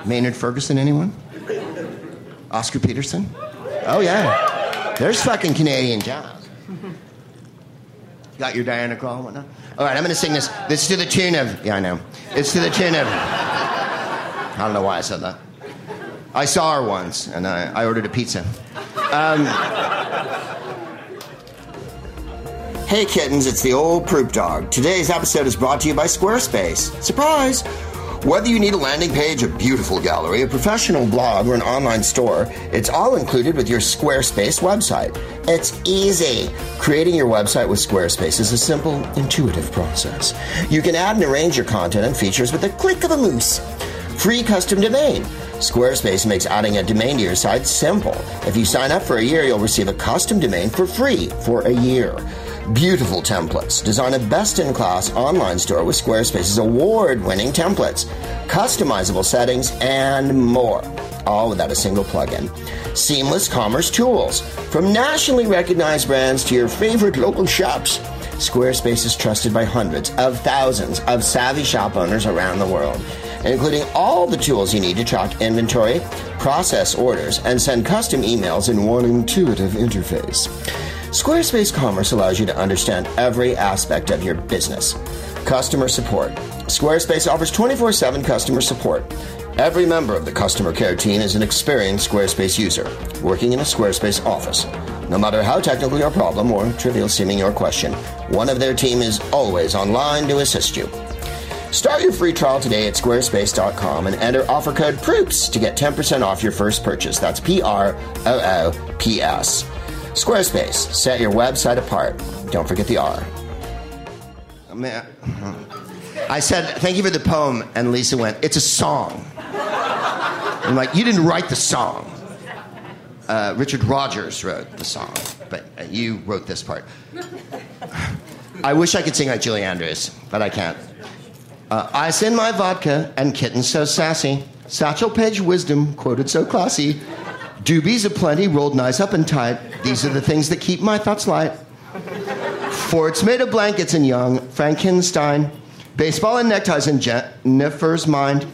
Maynard Ferguson, anyone? Oscar Peterson? Oh, yeah. There's fucking Canadian jazz. Got your Diana Krall and whatnot? All right, I'm going to sing this. This is to the tune of. Yeah, I know. It's to the tune of. I don't know why I said that. I saw her once, and I, I ordered a pizza. Um, hey, kittens, it's the old Proop Dog. Today's episode is brought to you by Squarespace. Surprise! Whether you need a landing page, a beautiful gallery, a professional blog, or an online store, it's all included with your Squarespace website. It's easy. Creating your website with Squarespace is a simple, intuitive process. You can add and arrange your content and features with a click of a mouse. Free custom domain Squarespace makes adding a domain to your site simple. If you sign up for a year, you'll receive a custom domain for free for a year. Beautiful templates. Design a best in class online store with Squarespace's award winning templates, customizable settings, and more. All without a single plugin. Seamless commerce tools. From nationally recognized brands to your favorite local shops. Squarespace is trusted by hundreds of thousands of savvy shop owners around the world including all the tools you need to track inventory, process orders, and send custom emails in one intuitive interface. Squarespace Commerce allows you to understand every aspect of your business. Customer support. Squarespace offers 24 7 customer support. Every member of the customer care team is an experienced Squarespace user, working in a Squarespace office. No matter how technical your problem or trivial seeming your question, one of their team is always online to assist you. Start your free trial today at squarespace.com and enter offer code PROOPS to get 10% off your first purchase. That's P R O O P S. Squarespace, set your website apart. Don't forget the R. I said, thank you for the poem, and Lisa went, it's a song. I'm like, you didn't write the song. Uh, Richard Rodgers wrote the song, but uh, you wrote this part. I wish I could sing like Julie Andrews, but I can't. Uh, ice in my vodka and kittens so sassy. Satchel Paige wisdom quoted so classy. Doobies aplenty rolled nice up and tight. These are the things that keep my thoughts light. Forts made of blankets and young Frankenstein. Baseball and neckties in Jennifer's mind.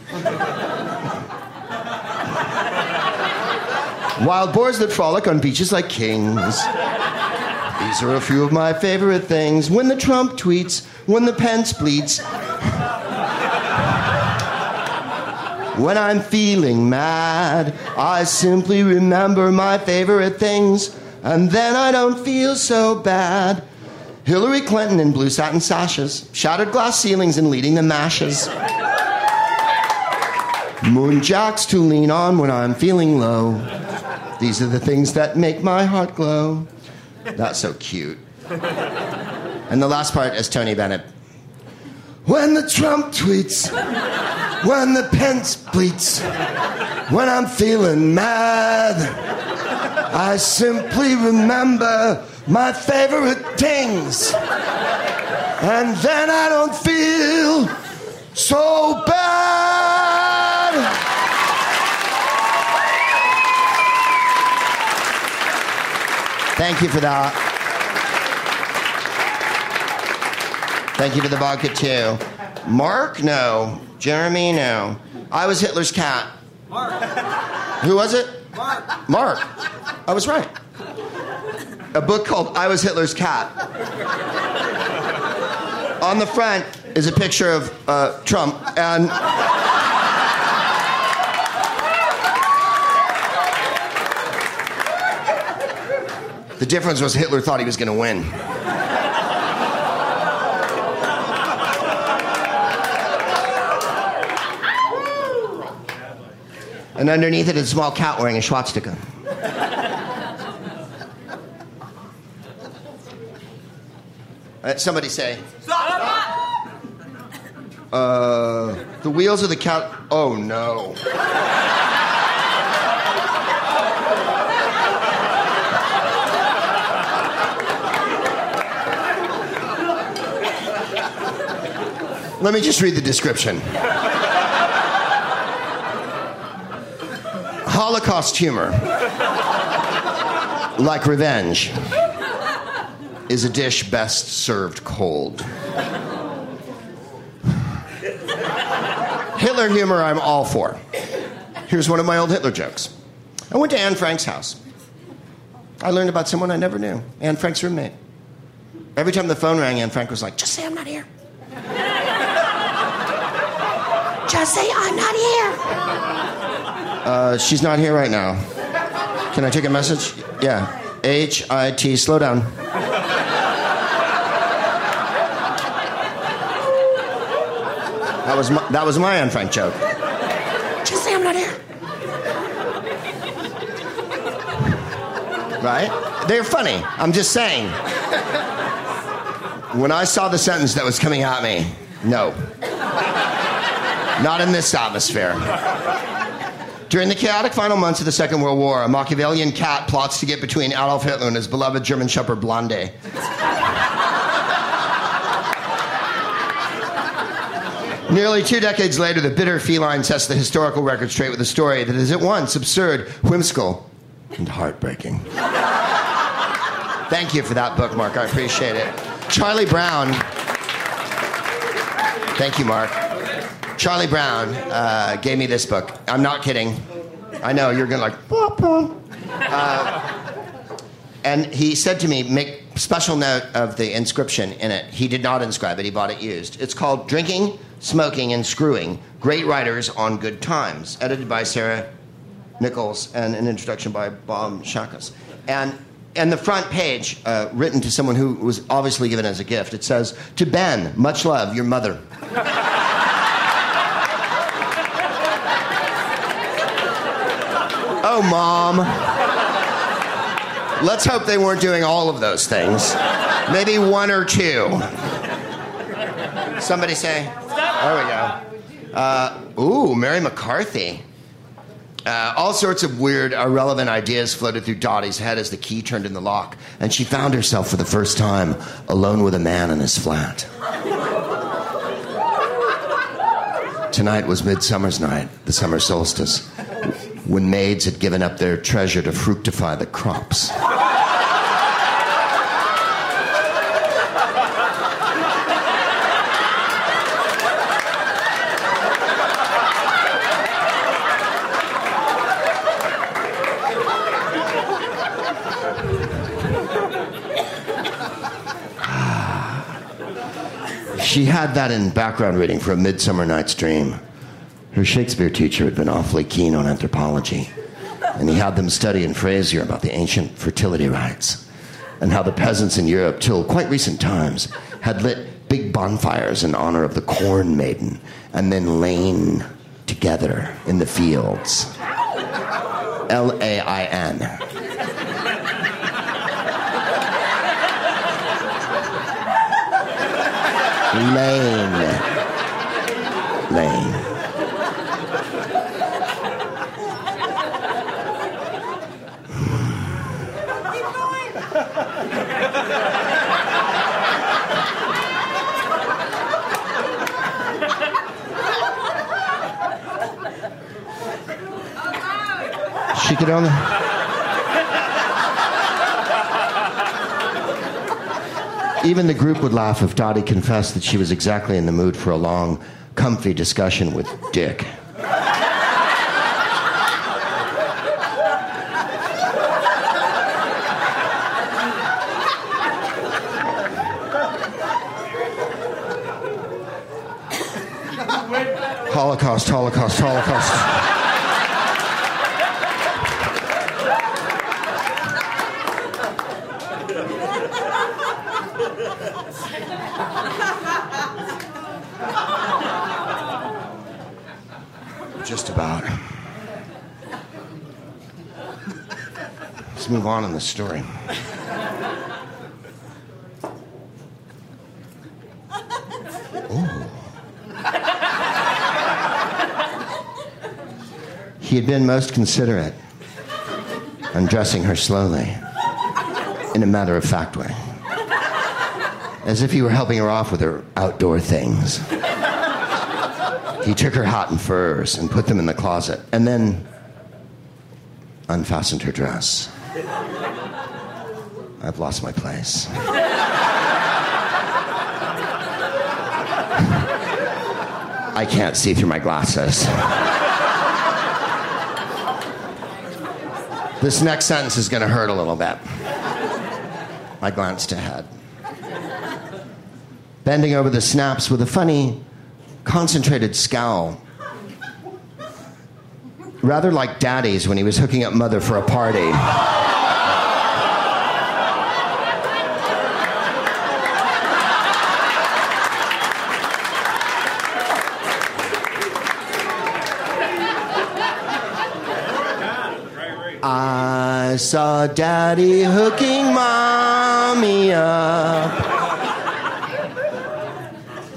Wild boars that frolic on beaches like kings. These are a few of my favorite things. When the Trump tweets, when the Pence bleeds. When I'm feeling mad, I simply remember my favorite things, and then I don't feel so bad. Hillary Clinton in blue satin sashes, shattered glass ceilings and leading the mashes. Moonjacks to lean on when I'm feeling low. These are the things that make my heart glow. That's so cute. And the last part is Tony Bennett. When the Trump tweets, when the Pence bleats, when I'm feeling mad, I simply remember my favorite things. And then I don't feel so bad. Thank you for that. Thank you for the vodka too. Mark, no. Jeremy, no. I was Hitler's cat. Mark. Who was it? Mark. Mark. I was right. A book called I Was Hitler's Cat. On the front is a picture of uh, Trump and. The difference was Hitler thought he was going to win. And underneath it is a small cat wearing a swastika. Uh, somebody say. Uh, the wheels of the cat. Oh no. Let me just read the description. Holocaust humor, like revenge, is a dish best served cold. Hitler humor, I'm all for. Here's one of my old Hitler jokes. I went to Anne Frank's house. I learned about someone I never knew, Anne Frank's roommate. Every time the phone rang, Anne Frank was like, just say I'm not here. just say I'm not here. Uh, she's not here right now. Can I take a message? Yeah. H I T, slow down. That was my, that was my Anne Frank joke. Just say I'm not here. Right? They're funny. I'm just saying. When I saw the sentence that was coming at me, no. Not in this atmosphere. During the chaotic final months of the Second World War, a Machiavellian cat plots to get between Adolf Hitler and his beloved German Shepherd Blonde. Nearly two decades later, the bitter feline sets the historical record straight with a story that is at once absurd, whimsical, and heartbreaking. Thank you for that book, Mark. I appreciate it. Charlie Brown. Thank you, Mark. Charlie Brown uh, gave me this book. I'm not kidding. I know you're gonna like. "Blah, blah." Uh, and he said to me, make special note of the inscription in it. He did not inscribe it, he bought it used. It's called Drinking, Smoking, and Screwing Great Writers on Good Times, edited by Sara Nickles and an introduction by Bob Shakas. And and the front page, uh, written to someone who was obviously given as a gift, it says, To Ben, much love, your mother. oh, mom. Let's hope they weren't doing all of those things. Maybe one or two. Somebody say. There we go. Uh, ooh, Mary McCarthy. Uh, all sorts of weird, irrelevant ideas floated through Dottie's head as the key turned in the lock, and she found herself for the first time alone with a man in his flat. Tonight was Midsummer's Night, the summer solstice, when maids had given up their treasure to fructify the crops. Ah. She had that in background reading for A Midsummer Night's Dream. Her Shakespeare teacher had been awfully keen on anthropology, and he had them study in Frazer about the ancient fertility rites and how the peasants in Europe, till quite recent times, had lit big bonfires in honor of the corn maiden and then lain together in the fields. L A I N. Lane. Lane. She could only. Even the group would laugh if Dottie confessed that she was exactly in the mood for a long, comfy discussion with Dick. Holocaust, Holocaust, Holocaust. Just about. Let's move on in the story. He had been most considerate, undressing her slowly, in a matter of fact way, as if he were helping her off with her outdoor things. He took her hat and furs and put them in the closet, and then unfastened her dress. I've lost my place. I can't see through my glasses. This next sentence is going to hurt a little bit. I glanced ahead. Bending over the snaps with a funny, concentrated scowl. Rather like Daddy's when he was hooking up Mother for a party. I saw Daddy hooking Mommy up.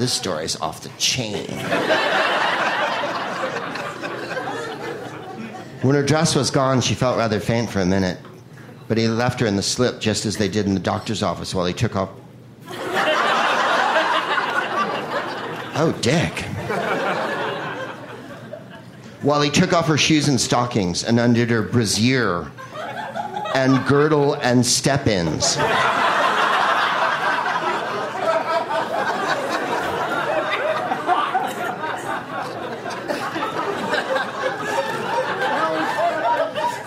This story's off the chain. When her dress was gone, she felt rather faint for a minute, but he left her in the slip just as they did in the doctor's office while he took off. Oh, Dick. While he took off her shoes and stockings and undid her brassiere and girdle and step ins.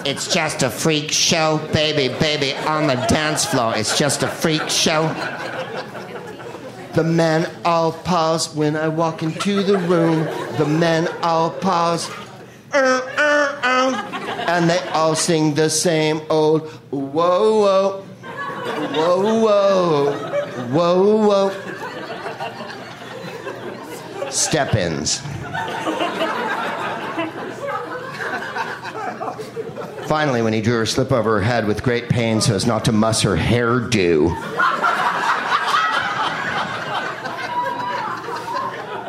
It's just a freak show, baby, baby, on the dance floor. It's just a freak show. The men all pause when I walk into the room. The men all pause. Uh, uh, uh. And they all sing the same old whoa, whoa, whoa, whoa, whoa, whoa. Step ins. Finally, when he drew her slip over her head with great pain so as not to muss her hairdo,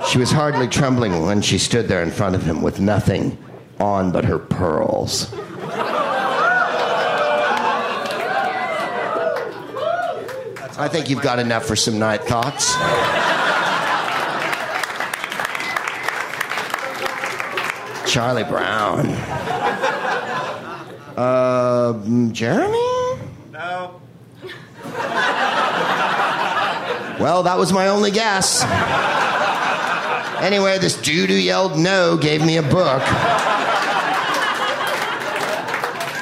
she was hardly trembling when she stood there in front of him with nothing on but her pearls. I think you've got enough for some night thoughts. Charlie Brown. Uh, Jeremy? No. Well, that was my only guess. Anyway, this dude who yelled no gave me a book.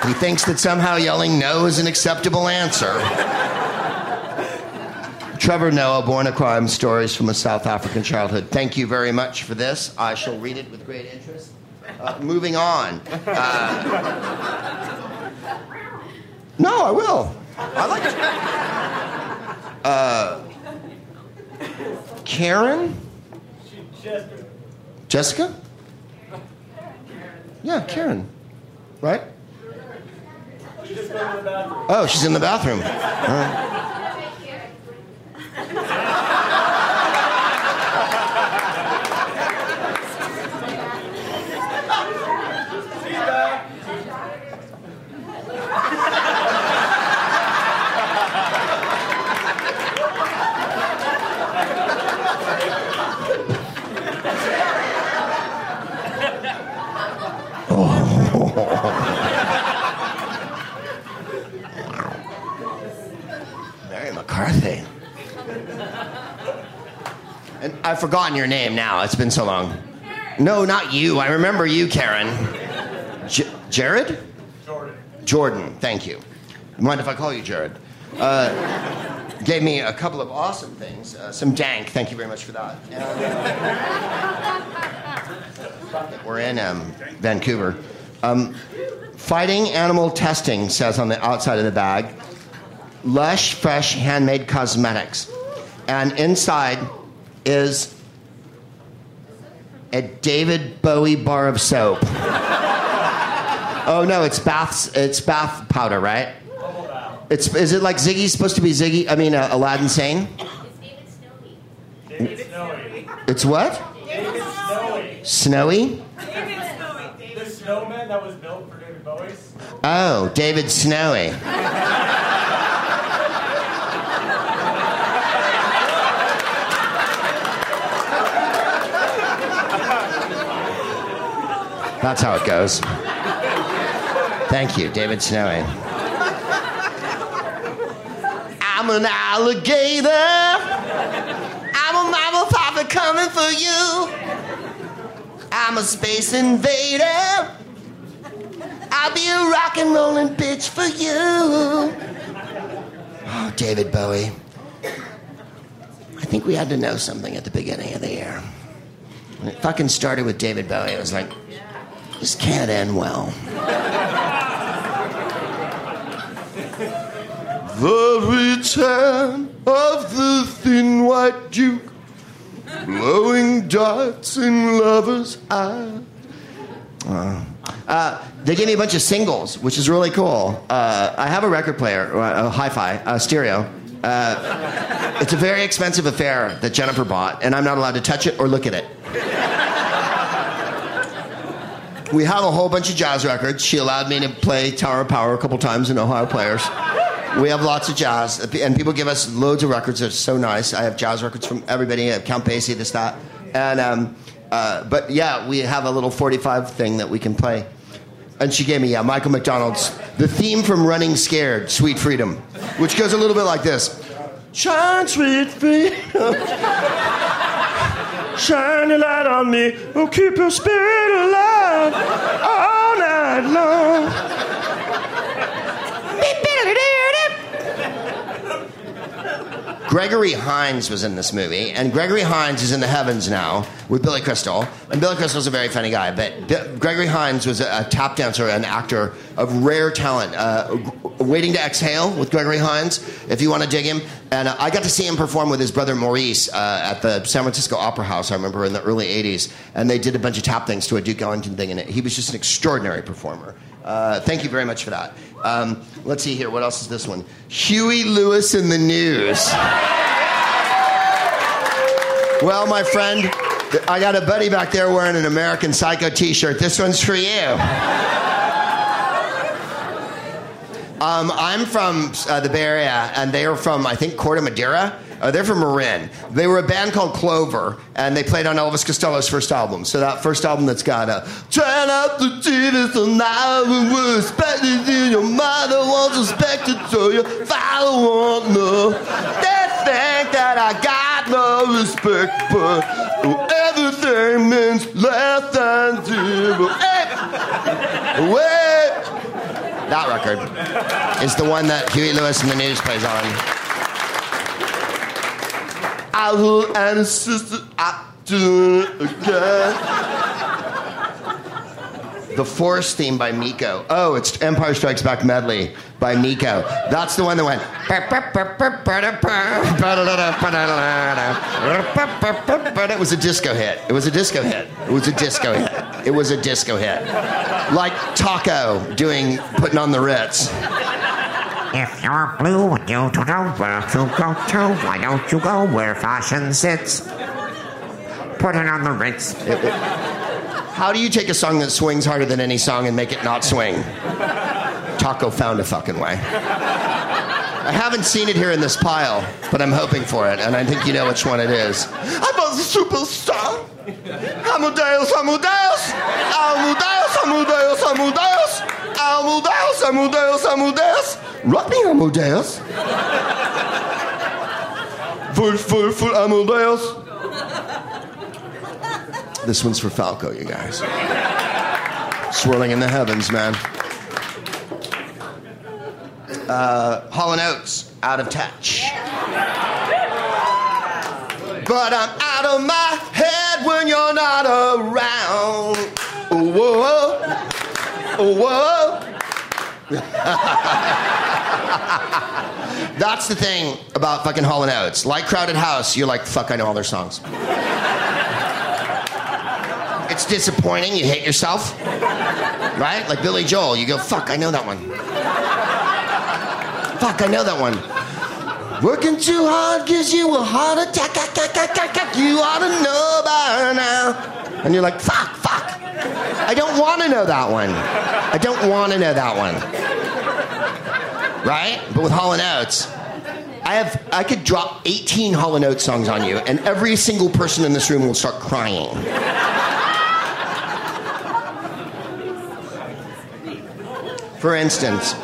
He thinks that somehow yelling no is an acceptable answer. Trevor Noah, Born a Crime Stories from a South African Childhood. Thank you very much for this. I shall read it with great interest. Uh, moving on. Uh, no, I will. I like it. Uh, Karen? Jessica? Yeah, Karen. Right? Oh, she's in the bathroom. All right. Mary McCarthy. And I've forgotten your name now. It's been so long. No, not you. I remember you, Karen. J- Jared? Jordan. Jordan, thank you. Mind if I call you Jared? Uh, gave me a couple of awesome things. Uh, some dank, thank you very much for that. And, we're in um, Vancouver. Um, fighting animal testing says on the outside of the bag lush, fresh, handmade cosmetics. And inside is a David Bowie bar of soap. Oh no, it's bath. It's bath powder, right? It's is it like Ziggy's supposed to be Ziggy? I mean, uh, Aladdin Sane. It's David Snowy. David Snowy. It's what? David Snowy. Snowy. The snowman that was built for David Bowie. Oh, David Snowy. That's how it goes. Thank you, David Snowy. I'm an alligator. I'm a mama papa coming for you. I'm a space invader. I'll be a rock and rolling bitch for you. Oh, David Bowie. I think we had to know something at the beginning of the year. When it fucking started with David Bowie, it was like, this can't end well. the return of the thin white duke, blowing darts in lovers' eyes. Uh, they gave me a bunch of singles, which is really cool. Uh, I have a record player, uh, a hi-fi, a stereo. Uh, it's a very expensive affair that Jennifer bought, and I'm not allowed to touch it or look at it. We have a whole bunch of jazz records. She allowed me to play Tower of Power a couple times in Ohio Players. We have lots of jazz, and people give us loads of records. It's so nice. I have jazz records from everybody. I have Count Basie, this, that, and um, uh, but yeah, we have a little 45 thing that we can play. And she gave me, yeah, Michael McDonald's, the theme from Running Scared, Sweet Freedom, which goes a little bit like this Shine, sweet freedom. Shine your light on me. Oh, keep your spirit alive all night long. Gregory Hines was in this movie, and Gregory Hines is in the heavens now with Billy Crystal. And Billy Crystal's a very funny guy, but Gregory Hines was a, a tap dancer, an actor of rare talent. Uh, Waiting to Exhale with Gregory Hines, if you want to dig him. And uh, I got to see him perform with his brother Maurice uh, at the San Francisco Opera House, I remember, in the early 80s. And they did a bunch of tap things to a Duke Ellington thing, and he was just an extraordinary performer. Uh, thank you very much for that. Um, let's see here. What else is this one? Huey Lewis in the news. Well, my friend, I got a buddy back there wearing an American Psycho T-shirt. This one's for you. Um, I'm from uh, the Bay Area, and they are from, I think, Corte Madera. Uh, they're from Marin. They were a band called Clover, and they played on Elvis Costello's first album. So that first album that's got a turn up the TV so now we're expected in your mother wants respected so your father won't know. They think that I got no respect, but everything means less than zero. Hey, wait. That record is the one that Huey Lewis in the News plays on. I will it again. The Forest theme by Meco. Oh, it's Empire Strikes Back medley by Meco. That's the one that went. It was a disco hit. It was a disco hit. It was a disco hit. It was a disco hit. Like Taco doing putting on the Ritz. If you're blue and you don't know where to go to, why don't you go where fashion sits? Put it on the Ritz. How do you take a song that swings harder than any song and make it not swing? Taco found a fucking way. I haven't seen it here in this pile, but I'm hoping for it, and I think you know which one it is. I'm a superstar. Amadeus, Amadeus, Amadeus, Amadeus, Amadeus, Amadeus, Amadeus, Amadeus. Me, Amadeus. Full, full, full, Amadeus. This one's for Falco, you guys. Swirling in the heavens, man. Uh, Hall out of touch. But I'm out of my head when you're not around. Whoa, whoa. That's the thing about fucking Hall and Oates. Like Crowded House, you're like, fuck, I know all their songs. it's disappointing. You hate yourself, right? Like Billy Joel, you go, fuck, I know that one. Fuck, I know that one. Working too hard gives you a heart attack. You ought to know by now. And you're like, fuck, fuck. I don't want to know that one. I don't want to know that one. Right? But with Hall Oates, I have I could drop 18 Hall Oates songs on you, and every single person in this room will start crying. For instance,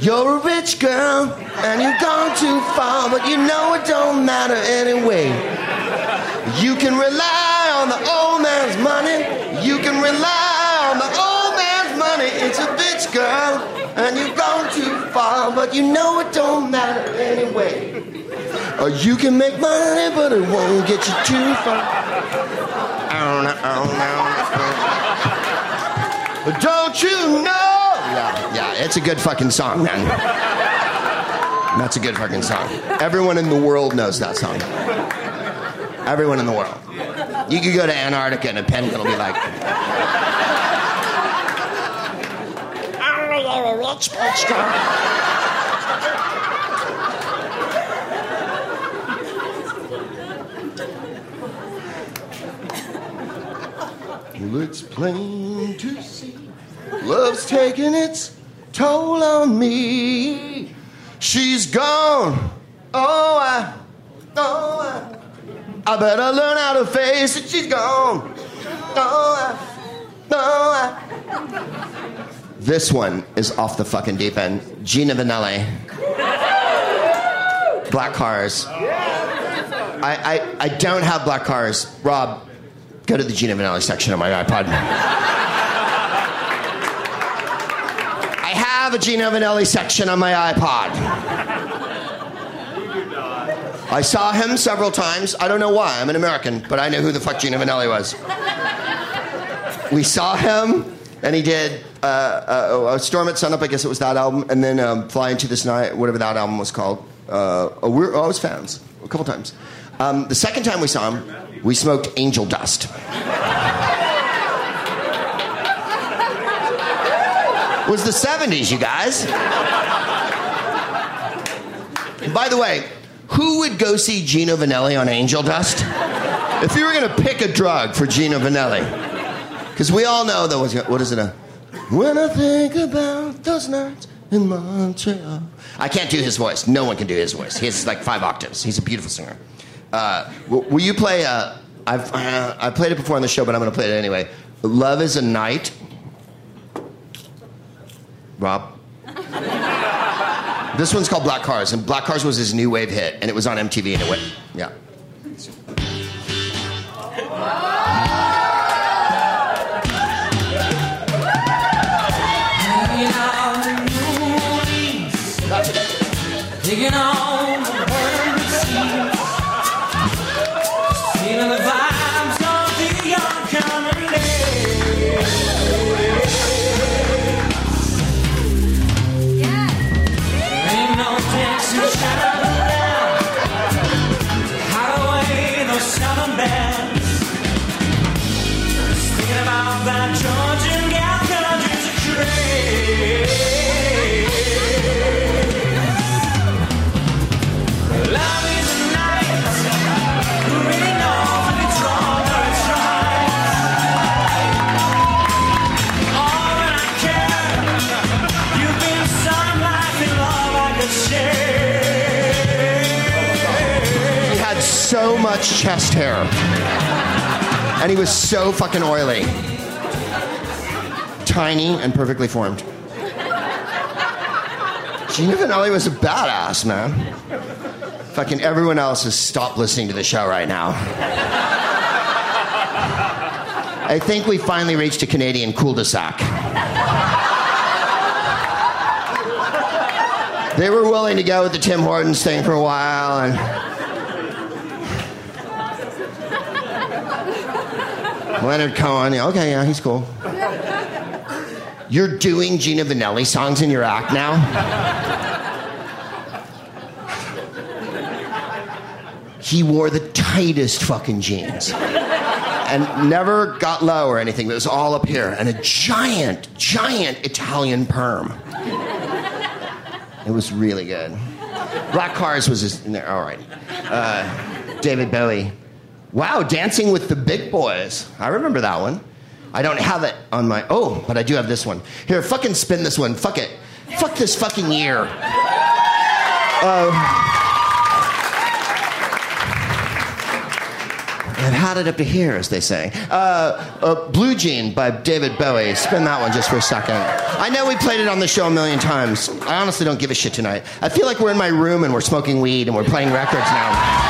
you're a rich girl and you've gone too far, but you know it don't matter anyway. You can rely on the old man's money. You can rely on the old man's money. It's a bitch girl and too far, but you know it don't matter anyway. Or you can make money, but it won't get you too far. But don't you know? Yeah, yeah, it's a good fucking song, man. That's a good fucking song. Everyone in the world knows that song. Everyone in the world. You could go to Antarctica and a penguin will be like, Oh, you're a. Well, it's plain to see love's taking its toll on me. She's gone. Oh, I, oh, I, I better learn how to face it. She's gone. Oh, I, oh, I. Oh, This one is off the fucking deep end. Gino Vannelli. Black cars. I, I, I don't have black cars. Rob, go to the Gino Vannelli section of my iPod. I have a Gino Vannelli section on my iPod. I saw him several times. I don't know why. I'm an American, but I know who the fuck Gino Vannelli was. We saw him, and he did uh, uh, Storm at Sunup, I guess it was that album, and then um, Fly Into This Night, whatever that album was called. Uh, oh, we're, I was fans a couple times. Um, the second time we saw him, we smoked angel dust. was the 70s, you guys. By the way, who would go see Gino Vannelli on Angel Dust? If you were going to pick a drug for Gino Vannelli, because we all know that was what is it? A, when I think about those nights in Montreal. I can't do his voice. No one can do his voice. He's like five octaves. He's a beautiful singer. Uh, will, will you play? Uh, I've uh, I played it before on the show, but I'm going to play it anyway. Love is a night. Rob. this one's called Black Cars, and Black Cars was his new wave hit, and it was on MTV, and it went, yeah. Much chest hair. And he was so fucking oily. Tiny and perfectly formed. Gino Vannelli was a badass, man. Fucking everyone else has stopped listening to the show right now. I think we finally reached a Canadian cul-de-sac. They were willing to go with the Tim Hortons thing for a while, and Leonard Cohen. Okay, yeah, he's cool. You're doing Gino Vannelli songs in your act now? he wore the tightest fucking jeans and never got low or anything. It was all up here and a giant, giant Italian perm. It was really good. Black Cars was his, all right. Uh, David Bowie. Wow, Dancing with the Big Boys. I remember that one. I don't have it on my. Oh, but I do have this one. Here, fucking spin this one. Fuck it. Fuck this fucking year. Uh, I've had it up to here, as they say. Uh, uh, Blue Jean by David Bowie. Spin that one just for a second. I know we played it on the show a million times. I honestly don't give a shit tonight. I feel like we're in my room and we're smoking weed and we're playing records now.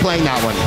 playing that one.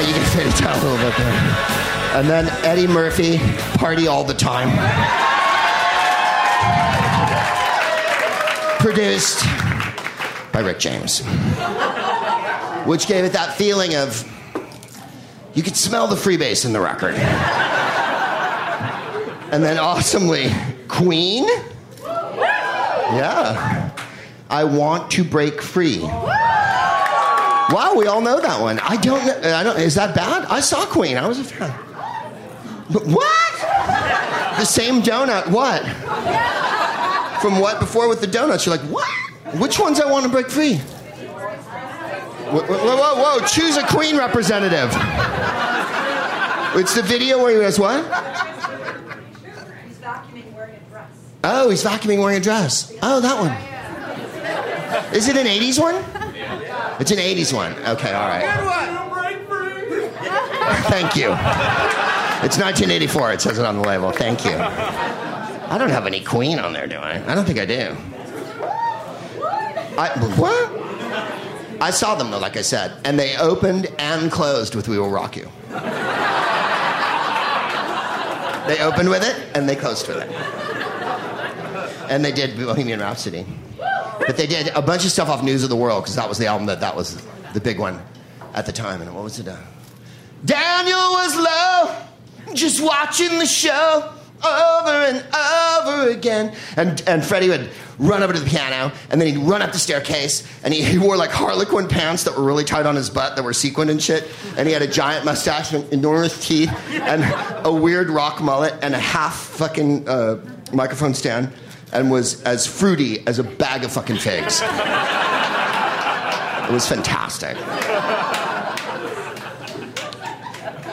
You can fade it down a little bit there. And then Eddie Murphy, Party All the Time. Produced by Rick James. Which gave it that feeling of you could smell the freebase in the record. And then awesomely, Queen. Yeah. I want to break free. Wow, we all know that one. I don't know. I don't. Is that bad? I saw Queen. I was a fan. But what? The same donut. What? From what before with the donuts? You're like, what? Which ones I want to break free? Whoa, whoa, whoa, whoa! Choose a Queen representative. It's the video where he goes, what? He's vacuuming wearing a dress. Oh, he's vacuuming wearing a dress. Oh, that one. Is it an 80s one? It's an 80s one. Okay, all right. Thank you. It's 1984. It says it on the label. Thank you. I don't have any Queen on there, do I? I don't think I do. I, what? I saw them though, like I said, and they opened and closed with "We Will Rock You." They opened with it and they closed with it, and they did Bohemian Rhapsody. But they did a bunch of stuff off News of the World because that was the album that that was the big one at the time. And what was it? Uh, Daniel was low, just watching the show over and over again. And, and Freddie would run over to the piano, and then he'd run up the staircase, and he, he wore like Harlequin pants that were really tight on his butt that were sequined and shit. And he had a giant mustache and enormous teeth, and a weird rock mullet, and a half fucking uh, microphone stand, and was as fruity as a bag of fucking figs. It was fantastic.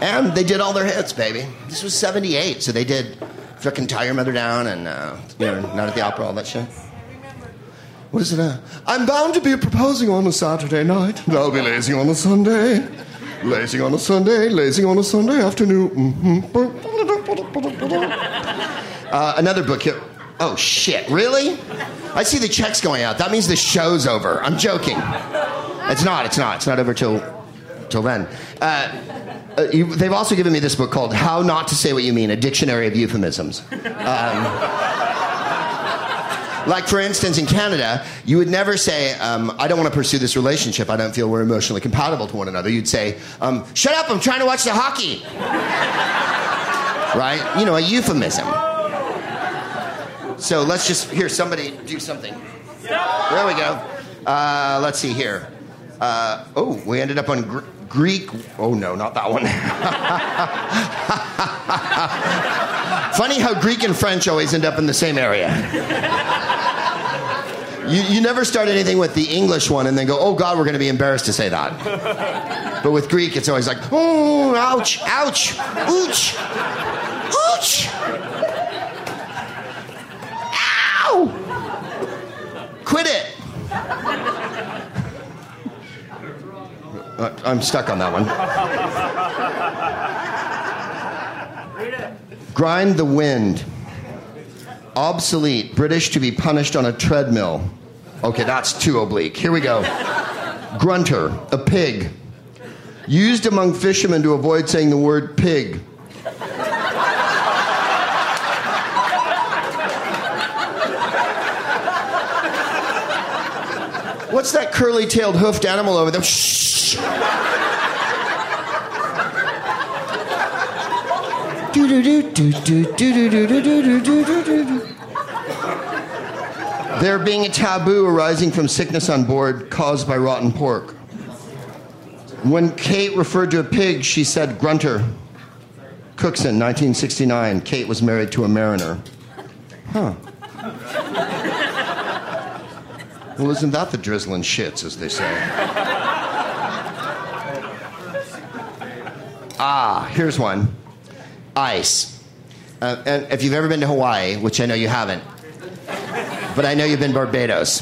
And they did all their hits, baby. This was 78, so they did fucking Tie Your Mother Down and, uh, you know, Not at the Opera, all that shit. What is it? Uh, I'm bound to be proposing on a Saturday night, I'll be lazing on a Sunday. Lazing on a Sunday, lazing on a Sunday afternoon. Mhm. Uh, another book here. Oh shit! Really? I see the checks going out. That means the show's over. I'm joking. It's not. It's not. It's not over till till then. Uh, uh, you, they've also given me this book called "How Not to Say What You Mean: A Dictionary of Euphemisms." Like, for instance, in Canada, you would never say, um, I don't want to pursue this relationship. I don't feel we're emotionally compatible to one another. You'd say, um, Shut up, I'm trying to watch the hockey. right? You know, a euphemism. So let's just hear somebody do something. There we go. Uh, let's see here. Uh, oh, we ended up on Gr- Greek. Oh, no, not that one. Funny how Greek and French always end up in the same area. You, you never start anything with the English one and then go, oh God, we're going to be embarrassed to say that. But with Greek, it's always like, oh, ouch, ouch, ooch, ooch, quit it. Uh, I'm stuck on that one. Grind the wind. Obsolete. British to be punished on a treadmill. Okay, that's too oblique. Here we go. Grunter. A pig. Used among fishermen to avoid saying the word pig. What's that curly tailed hoofed animal over there? Shh. Do do do do do do do do do do do do. There being a taboo arising from sickness on board caused by rotten pork. When Kate referred to a pig, she said grunter. Cookson, 1969. Kate was married to a mariner. Huh. Well, isn't that the drizzling shits, as they say? Ah, here's one ice. Uh, and if you've ever been to Hawaii, which I know you haven't, but I know you've been Barbados.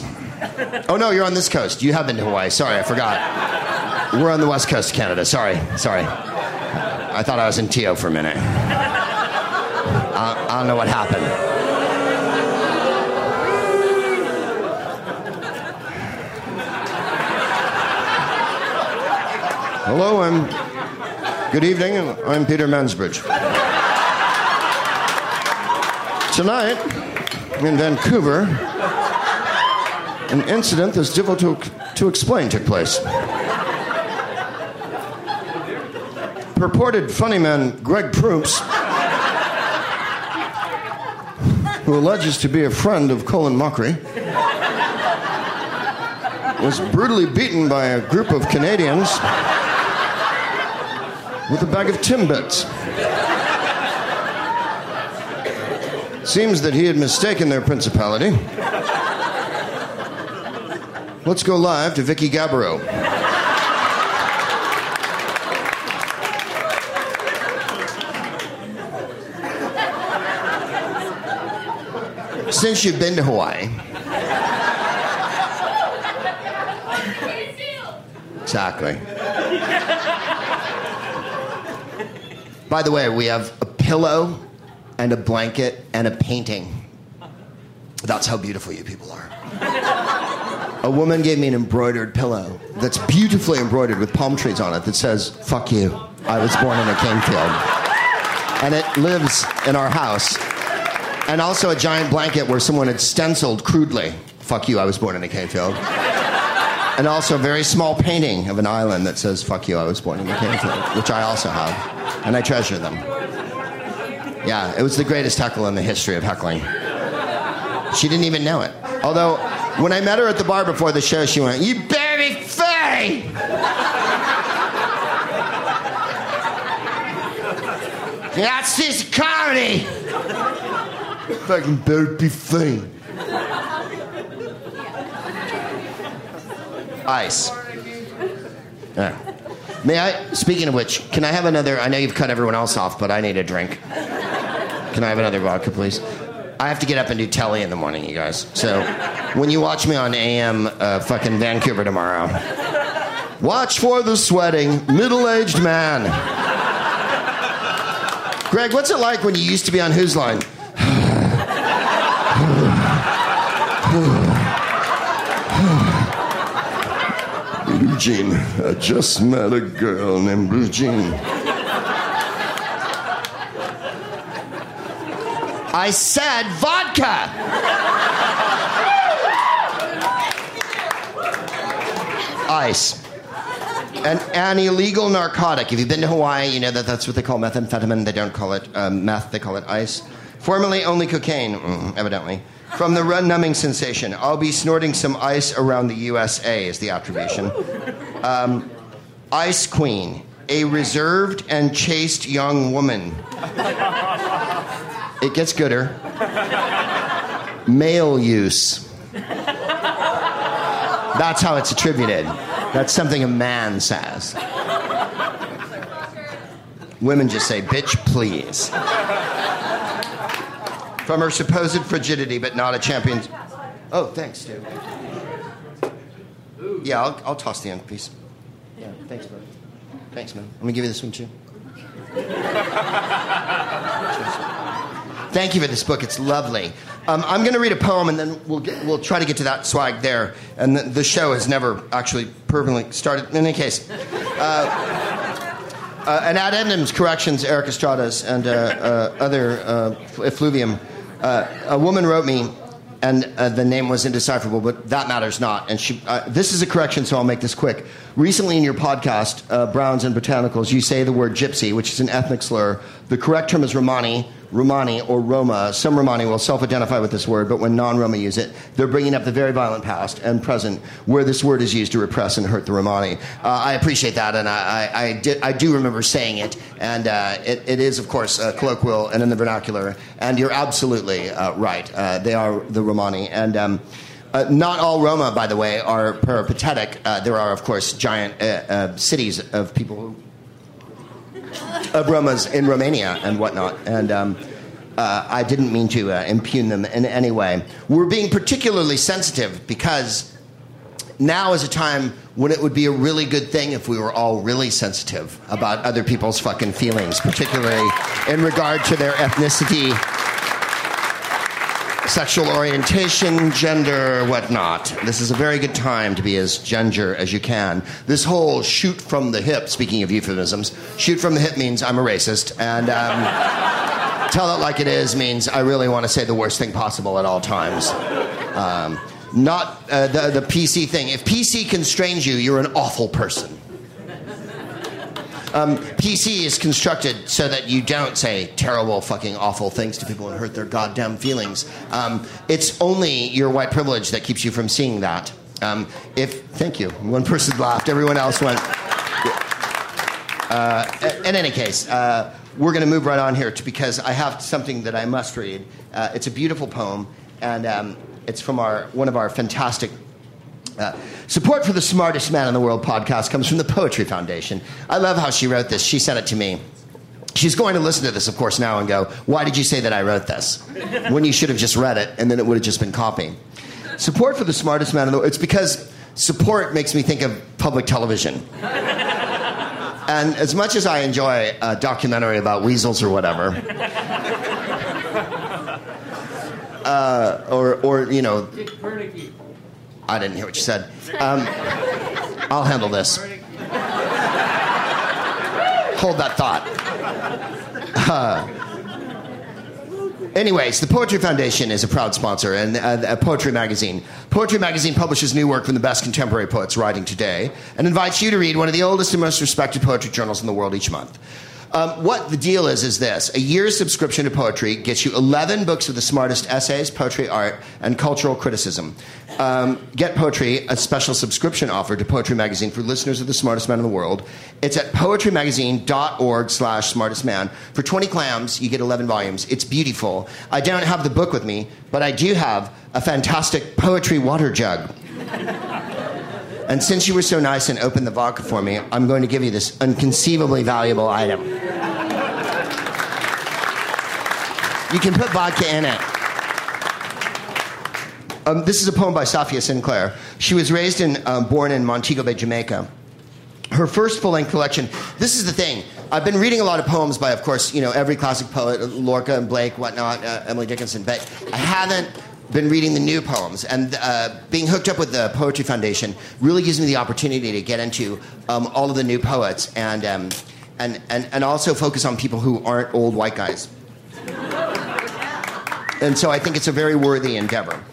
Oh no, you're on this coast. You have been to Hawaii. Sorry, I forgot. We're on the west coast of Canada. Sorry, sorry. I thought I was in TO for a minute. I, I don't know what happened. Hello, I'm. Good evening, I'm Peter Mansbridge. Tonight, in Vancouver, an incident that's difficult to, to explain took place. Purported funny man Greg Proops, who alleges to be a friend of Colin Mochrie, was brutally beaten by a group of Canadians with a bag of Timbits. Seems that he had mistaken their principality. Let's go live to Vicki Gabereau. Since you've been to Hawaii, exactly. By the way, we have a pillow and a blanket and a painting. That's how beautiful you people are. A woman gave me an embroidered pillow that's beautifully embroidered with palm trees on it that says, Fuck you. I was born in a cane field. And it lives in our house. And also a giant blanket where someone had stenciled crudely, Fuck you, I was born in a cane field. And also a very small painting of an island that says, Fuck you, I was born in cane which I also have. And I treasure them. Yeah, it was the greatest heckle in the history of heckling. She didn't even know it. Although, when I met her at the bar before the show, she went, You be funny! That's just comedy! Fucking be Ice. May I, speaking of which, can I have another? I know you've cut everyone else off, but I need a drink. Can I have another vodka, please? I have to get up and do telly in the morning, you guys. So when you watch me on AM uh, fucking Vancouver tomorrow, watch for the sweating middle aged man. Greg, what's it like when you used to be on Whose Line? Blue Jean. I just met a girl named Blue Jean. I said vodka. Ice. An, an illegal narcotic. If you've been to Hawaii, you know that that's what they call methamphetamine. They don't call it um, meth, they call it ice. Formerly only cocaine, mm, evidently. From the run numbing sensation, I'll be snorting some ice around the USA, is the attribution. Um, ice Queen, a reserved and chaste young woman. It gets gooder. Male use. That's how it's attributed. That's something a man says. Women just say, bitch, please. From her supposed frigidity, but not a champion. Oh, thanks, Stu. Yeah, I'll, I'll toss the end piece. Yeah, thanks, bud. Thanks, man. Let me give you this one, too. Thank you for this book. It's lovely. Um, I'm going to read a poem, and then we'll get, we'll try to get to that swag there. And the, the show has never actually permanently started. In any case, uh, uh, and ad endums corrections, Erik Estradas and uh, uh, other uh, effluvium. Uh, a woman wrote me, and uh, the name was indecipherable, but that matters not. And she, uh, this is a correction, so I'll make this quick. Recently, in your podcast, uh, Browns and Botanicals, you say the word gypsy, which is an ethnic slur. The correct term is Romani, Romani, or Roma. Some Romani will self identify with this word, but when non Roma use it, they're bringing up the very violent past and present where this word is used to repress and hurt the Romani. Uh, I appreciate that, and I, I, I, I do remember saying it, and uh, it, it is, of course, uh, colloquial and in the vernacular, and you're absolutely uh, right. Uh, they are the Romani. And. Um, uh, not all Roma, by the way, are peripatetic. Uh, there are, of course, giant uh, uh, cities of people who of Romas in Romania and whatnot. And um, uh, I didn't mean to uh, impugn them in any way. We're being particularly sensitive because now is a time when it would be a really good thing if we were all really sensitive about other people's fucking feelings, particularly in regard to their ethnicity, sexual orientation, gender, whatnot. This is a very good time to be as ginger as you can. This whole shoot from the hip, speaking of euphemisms, shoot from the hip means I'm a racist, and um, tell it like it is means I really want to say the worst thing possible at all times. Um, not uh, the, the PC thing. If PC constrains you, you're an awful person. Um, PC is constructed so that you don't say terrible, fucking awful things to people and hurt their goddamn feelings. Um, it's only your white privilege that keeps you from seeing that. Um, if thank you, one person laughed, everyone else went. Uh, in any case, uh, we're going to move right on here because I have something that I must read. Uh, it's a beautiful poem, and um, it's from our one of our fantastic uh, support for the Smartest Man in the World podcast comes from the Poetry Foundation. I love how she wrote this. She sent it to me. She's going to listen to this, of course, now and go, Why did you say that I wrote this? When you should have just read it, and then it would have just been copy. Support for the Smartest Man in the World. It's because support makes me think of public television. And as much as I enjoy a documentary about weasels or whatever, uh, or, or, you know, I didn't hear what you said. Um, I'll handle this. Hold that thought. Uh, anyways, the Poetry Foundation is a proud sponsor and uh, a poetry magazine. Poetry magazine publishes new work from the best contemporary poets writing today and invites you to read one of the oldest and most respected poetry journals in the world each month. Um, what the deal is is this: a year's subscription to poetry gets you 11 books of the smartest essays, poetry, art, and cultural criticism. Um, Get Poetry, a special subscription offer to Poetry Magazine for listeners of the smartest man in the world. It's at poetrymagazine.org slash smartest man. For 20 clams, you get 11 volumes. It's beautiful. I don't have the book with me, but I do have a fantastic poetry water jug. And since you were so nice and opened the vodka for me, I'm going to give you this unconceivably valuable item. You can put vodka in it. Um, this is a poem by Safiya Sinclair. She was raised in, um, born in Montego Bay, Jamaica. Her first full-length collection. This is the thing. I've been reading a lot of poems by, of course, you know, every classic poet, Lorca and Blake, whatnot, uh, Emily Dickinson, but I haven't been reading the new poems. And uh, being hooked up with the Poetry Foundation really gives me the opportunity to get into um, all of the new poets and, um, and, and, and also focus on people who aren't old white guys. And so I think it's a very worthy endeavor.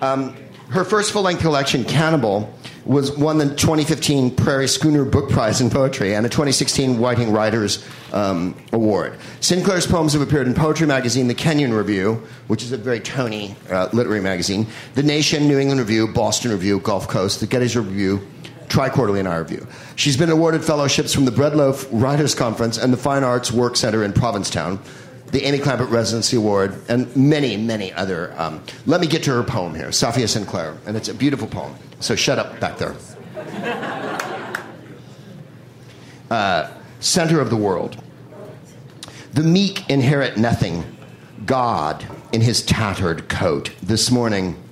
Um, her first full length collection, Cannibal, was won the 2015 Prairie Schooner Book Prize in Poetry and the 2016 Whiting Writers um, Award. Sinclair's poems have appeared in Poetry Magazine, The Kenyon Review, which is a very Tony uh, literary magazine, The Nation, New England Review, Boston Review, Gulf Coast, The Gettysburg Review, Tri-Quarterly and Our Review. She's been awarded fellowships from the Breadloaf Writers Conference and the Fine Arts Work Center in Provincetown, the Amy Clampitt Residency Award, and many, many other. Um, let me get to her poem here, Safiya Sinclair, and it's a beautiful poem. So shut up back there. Uh, center of the world. The meek inherit nothing. God in his tattered coat. This morning,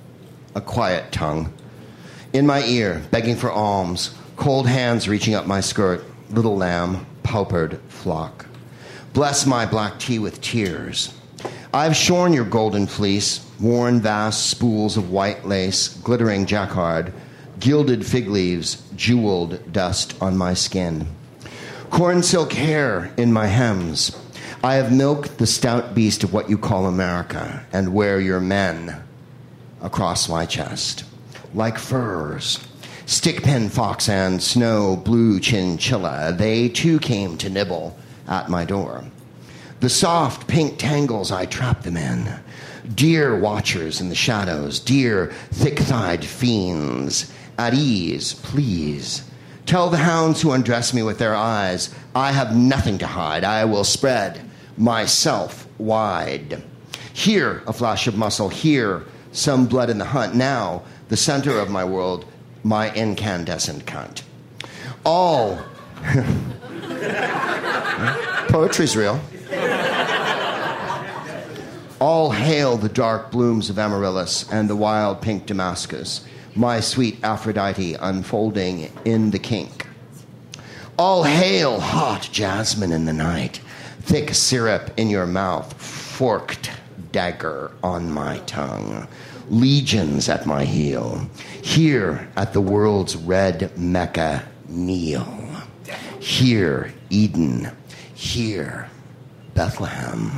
a quiet tongue. In my ear, begging for alms, cold hands reaching up my skirt, little lamb, paupered flock. Bless my black tea with tears. I've shorn your golden fleece, worn vast spools of white lace, glittering jacquard, gilded fig leaves, jeweled dust on my skin. Corn silk hair in my hems. I have milked the stout beast of what you call America and wear your men across my chest, like furs. Stickpin fox and snow blue chinchilla, they too came to nibble at my door. The soft pink tangles I trap them in. Dear watchers in the shadows, dear thick thighed fiends, at ease, please. Tell the hounds who undress me with their eyes, I have nothing to hide. I will spread myself wide. Here, a flash of muscle. Here, some blood in the hunt. Now, the center of my world, my incandescent cunt. All. Poetry's real. All hail the dark blooms of amaryllis and the wild pink Damascus, my sweet Aphrodite unfolding in the kink. All hail hot jasmine in the night, thick syrup in your mouth, forked dagger on my tongue, legions at my heel. Here at the world's red Mecca, kneel. Here, Eden. Here, Bethlehem.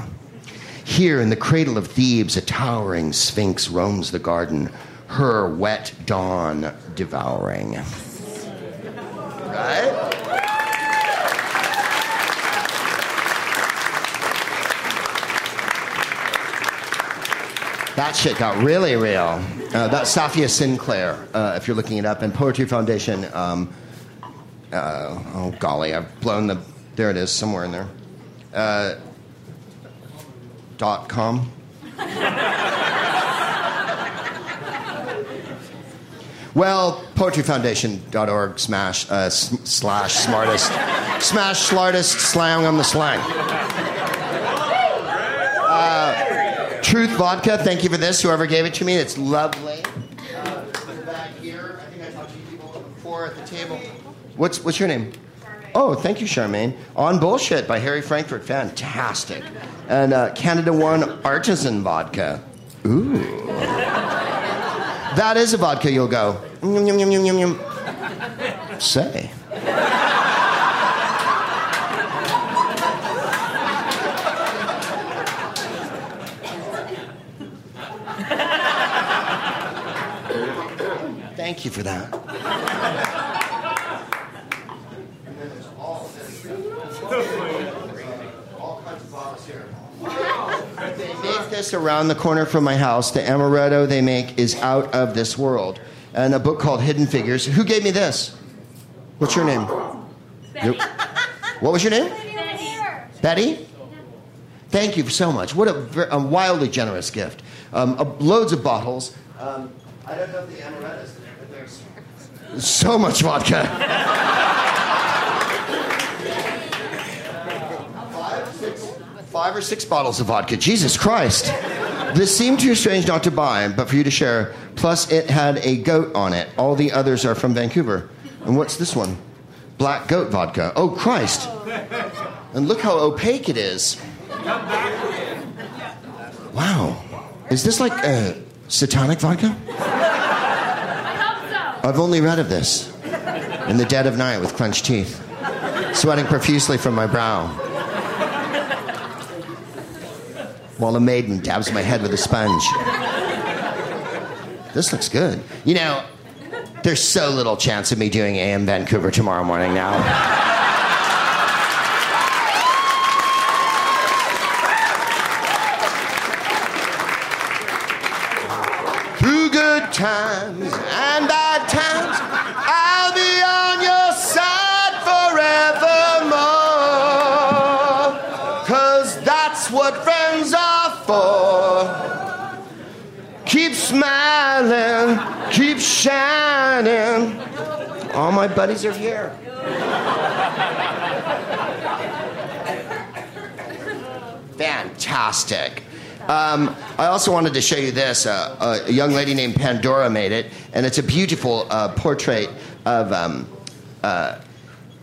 Here in the cradle of Thebes, a towering sphinx roams the garden, her wet dawn devouring. Right? That shit got really real. Uh, that's Safiya Sinclair, uh, if you're looking it up, and Poetry Foundation. Um, uh, oh golly, I've blown the. There it is, somewhere in there. Uh, dot com. Well, poetryfoundation.org smash uh, s- slash smartest smash smartest slang on the slang. Uh, Truth Vodka, thank you for this. Whoever gave it to me, it's lovely. Uh, back here, I think I talked to you people before at the table. What's what's your name? Oh, thank you, Charmaine. On Bullshit by Harry Frankfurt, fantastic. And uh, Canada One Artisan Vodka. Ooh. That is a vodka you'll go. "Yum, yum, yum, yum, yum, yum." Say. Thank you for that. This around the corner from my house. The amaretto they make is out of this world. And a book called Hidden Figures. Who gave me this? What's your name? Your- what was your name? Betty? Thank you so much. What a, a wildly generous gift. Um, uh, loads of bottles. Um, I don't know if the amaretto's in there, but there's so much vodka. Five, six, five or six bottles of vodka. Jesus Christ. This seemed too strange not to buy, but for you to share. Plus, it had a goat on it. All the others are from Vancouver. And what's this one? Black goat vodka. Oh, Christ. And look how opaque it is. Wow. Is this like uh, satanic vodka? I've only read of this in the dead of night with clenched teeth, sweating profusely from my brow. While a maiden dabs my head with a sponge. This looks good. You know, there's so little chance of me doing AM Vancouver tomorrow morning now. All my buddies are here. Fantastic. Um, I also wanted to show you this. Uh, a young lady named Pandora made it, and it's a beautiful uh, portrait of. Um, uh,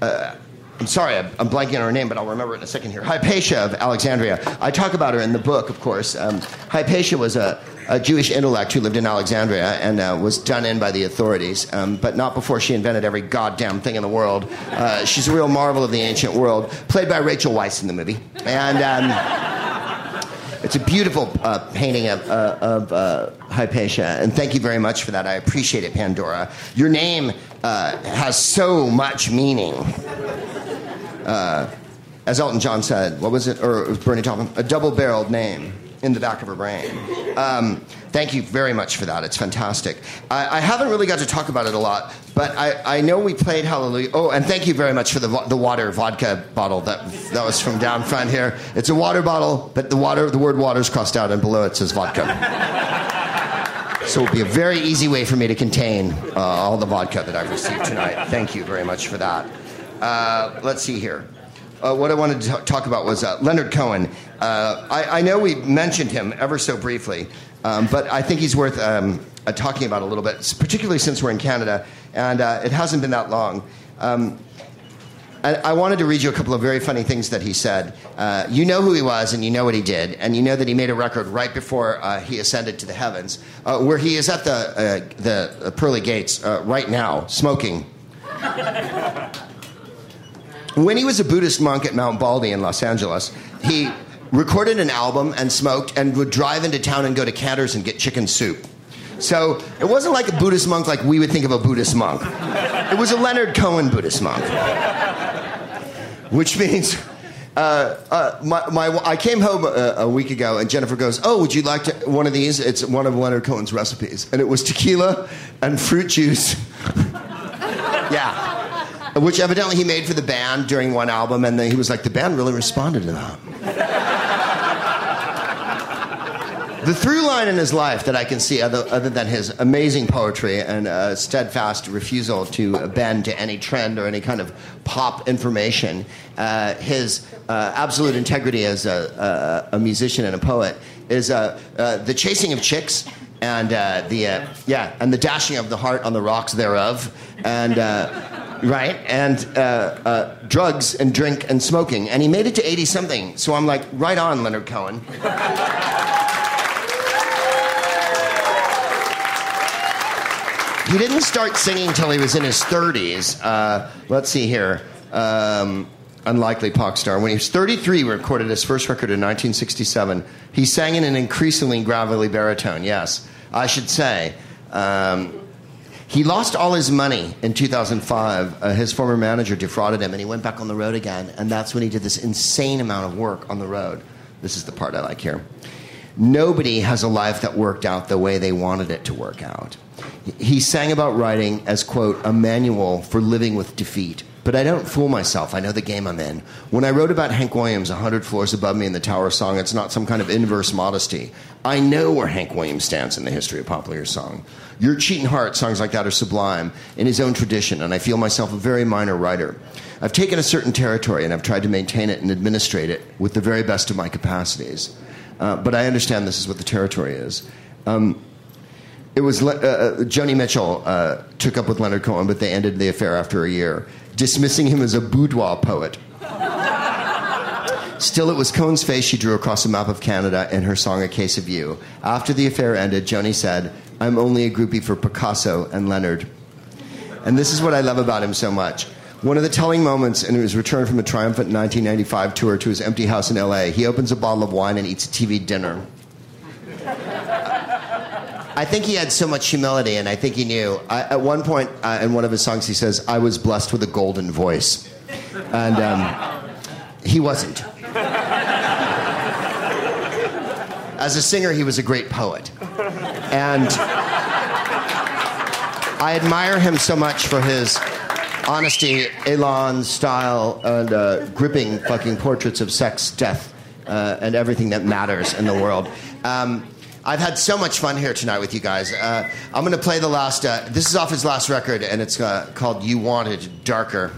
uh, I'm sorry, I'm I'm blanking on her name, but I'll remember it in a second here. Hypatia of Alexandria. I talk about her in the book, of course. Um, Hypatia was a, a Jewish intellect who lived in Alexandria and uh, was done in by the authorities, um, but not before she invented every goddamn thing in the world. Uh, she's a real marvel of the ancient world, played by Rachel Weisz in the movie. And. Um, it's a beautiful uh, painting of, uh, of uh, Hypatia, and thank you very much for that. I appreciate it, Pandora. Your name uh, has so much meaning. As Elton John said, what was it? Or Bernie Taupin? A double barreled name in the back of her brain. Um, thank you very much for that. It's fantastic. I, I haven't really got to talk about it a lot, but I, I know we played Hallelujah. Oh, and thank you very much for the, the water vodka bottle that, that was from down front here. It's a water bottle, but the, water, the word water is crossed out, and below it says vodka. So it'll be a very easy way for me to contain uh, all the vodka that I've received tonight. Thank you very much for that. Uh, let's see here. Uh, what I wanted to talk about was uh, Leonard Cohen. Uh, I, I know we mentioned him ever so briefly, um, but I think he's worth um, uh, talking about a little bit, particularly since we're in Canada, and uh, it hasn't been that long. Um, I, wanted to read you a couple of very funny things that he said. Uh, you know who he was, and you know what he did, and you know that he made a record right before he ascended to the heavens, where he is at the the pearly gates right now, smoking. when he was a Buddhist monk at Mount Baldy in Los Angeles, he recorded an album and smoked, and would drive into town and go to Canter's and get chicken soup. So it wasn't like a Buddhist monk like we would think of a Buddhist monk. It was a Leonard Cohen Buddhist monk which means uh, uh, my, my, I came home a, a week ago and Jennifer goes, "Oh, would you like to, one of these? It's one of Leonard Cohen's recipes, and it was tequila and fruit juice." yeah, which evidently he made for the band during one album, and then he was like, "The band really responded to that." The through line in his life that I can see, other, other than his amazing poetry and uh, steadfast refusal to bend to any trend or any kind of pop information, uh, his uh, absolute integrity as a, a, a musician and a poet is uh, uh, the chasing of chicks and uh, the uh, yeah and the dashing of the heart on the rocks thereof and. Uh, Right, and uh, uh, drugs and drink and smoking. And he made it to 80 something. So I'm like, right on, Leonard Cohen. He didn't start singing until he was in his 30s. Uh, let's see here. Um, unlikely pop star. When he was 33, he recorded his first record in 1967. He sang in an increasingly gravelly baritone, yes. I should say. Um, he lost all his money in 2005. Uh, his former manager defrauded him, and he went back on the road again. And that's when he did this insane amount of work on the road. This is the part I like here. Nobody has a life that worked out the way they wanted it to work out. He sang about writing as, quote, a manual for living with defeat. But I don't fool myself. I know the game I'm in. When I wrote about Hank Williams, 100 floors above me in the Tower song, it's not some kind of inverse modesty. I know where Hank Williams stands in the history of popular song. Your Cheating Heart, songs like that are sublime in his own tradition, and I feel myself a very minor writer. I've taken a certain territory and I've tried to maintain it and administrate it with the very best of my capacities. Uh, but I understand this is what the territory is. Um, it was uh, uh, Joni Mitchell uh, took up with Leonard Cohen, but they ended the affair after a year, dismissing him as a boudoir poet. Still, it was Cohen's face she drew across a map of Canada in her song A Case of You. After the affair ended, Joni said, I'm only a groupie for Picasso and Leonard. And this is what I love about him so much. One of the telling moments in his return from a triumphant 1995 tour to his empty house in LA, he opens a bottle of wine and eats a TV dinner. I think he had so much humility, and I think he knew. I, at one point uh, in one of his songs, he says, I was blessed with a golden voice. And um, he wasn't. As a singer, he was a great poet. And I admire him so much for his honesty, elan, style, and uh, gripping fucking portraits of sex, death, uh, and everything that matters in the world. Um, I've had so much fun here tonight with you guys. Uh, I'm going to play the last. Uh, this is off his last record, and it's uh, called "You Want It Darker."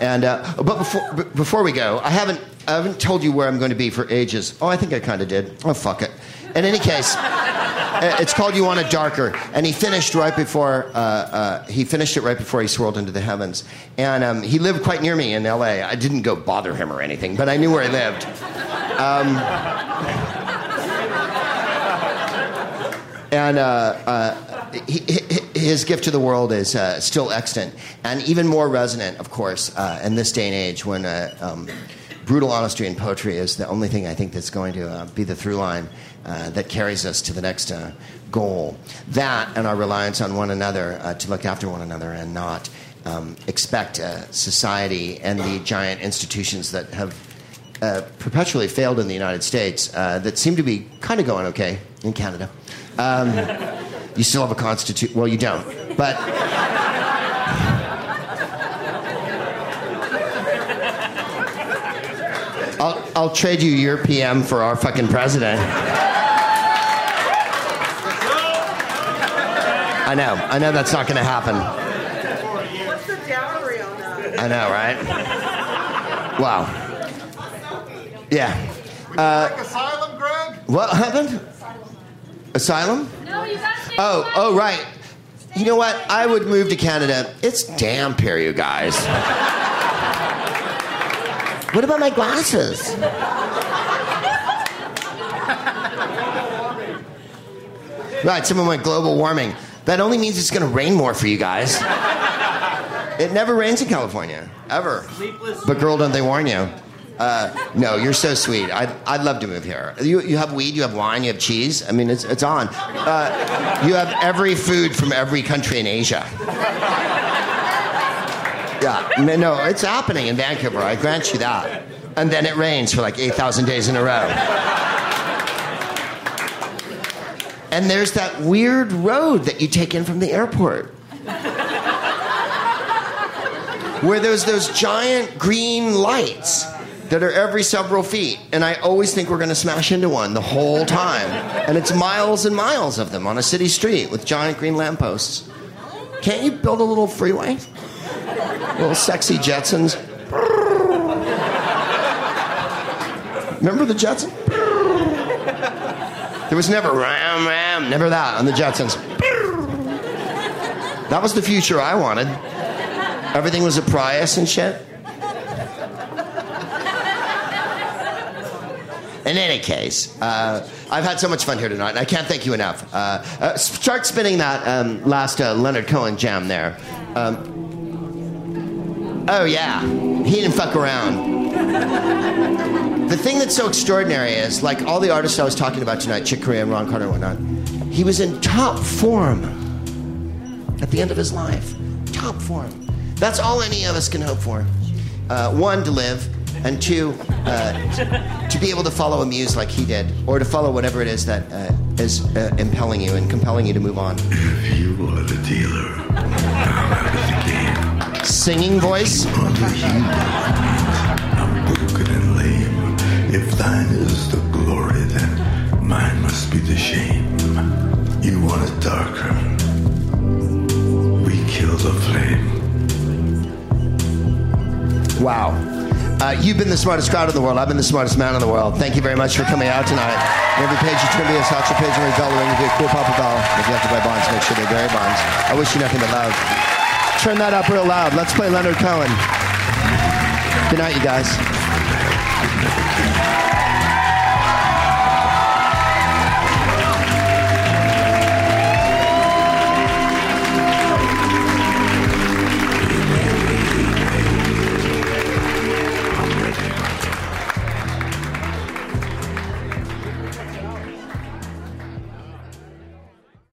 And uh, but before b- before we go, I haven't I haven't told you where I'm going to be for ages. Oh, I think I kind of did. Oh, fuck it. In any case. It's called "You Want It Darker," and he finished right before uh, uh, he finished it right before he swirled into the heavens. And um, he lived quite near me in L.A. I didn't go bother him or anything, but I knew where he lived. Um, and uh, uh, his gift to the world is uh, still extant, and even more resonant, of course, in this day and age when um, brutal honesty in poetry is the only thing I think that's going to uh, be the through line uh, that carries us to the next uh, goal. That and our reliance on one another to look after one another and not um, expect society and the giant institutions that have perpetually failed in the United States that seem to be kind of going okay in Canada. Um, you still have a constitution. Well, you don't, but. I'll, I'll trade you your PM for our fucking president. I know. I know that's not going to happen. What's the dowry on that? I know, right? Wow. Yeah. Like asylum, Greg? What happened? Asylum? No, you got to Oh, oh, right. You know what? I would move to Canada. It's damp here, you guys. What about my glasses? Right, someone went global warming. That only means it's going to rain more for you guys. It never rains in California, ever. But girl, don't they warn you? Uh, no, you're so sweet. I'd, I'd love to move here. You, you have weed, you have wine, you have cheese. I mean, it's, it's on. Uh, you have every food from every country in Asia. Yeah, no, it's happening in Vancouver. I grant you that. And then it rains for like 8,000 days in a row. And there's that weird road that you take in from the airport. Where there's those giant green lights that are every several feet. And I always think we're going to smash into one the whole time. And it's miles and miles of them on a city street with giant green lampposts. Can't you build a little freeway? Little sexy Jetsons. Remember the Jetsons? There was never ram ram, never that on the Jetsons. That was the future I wanted. Everything was a Prius and shit. In any case, uh, I've had so much fun here tonight, and I can't thank you enough. Uh, uh, start spinning that um, last uh, Leonard Cohen jam there. Um, oh, yeah. He didn't fuck around. The thing that's so extraordinary is, like all the artists I was talking about tonight, Chick Corea and Ron Carter and whatnot, he was in top form at the end of his life. Top form. That's all any of us can hope for. Uh, one, to live, and two, uh, to be able to follow a muse like he did, or to follow whatever it is that uh, is uh, impelling you and compelling you to move on. If you are the dealer, I'm out of the game. Singing voice. Healer, I'm broken and lame. If thine is the glory, then mine must be the shame. You want it darker. We kill the flame. Wow. Uh, you've been the smartest crowd in the world. I've been the smartest man in the world. Thank you very much for coming out tonight. Every page you turn be a Satchel Paige and bell ring with your cool Papa Bell. If you have to buy bonds, make sure they're Gary bonds. I wish you nothing but love. Turn that up real loud. Let's play Leonard Cohen. Good night, you guys.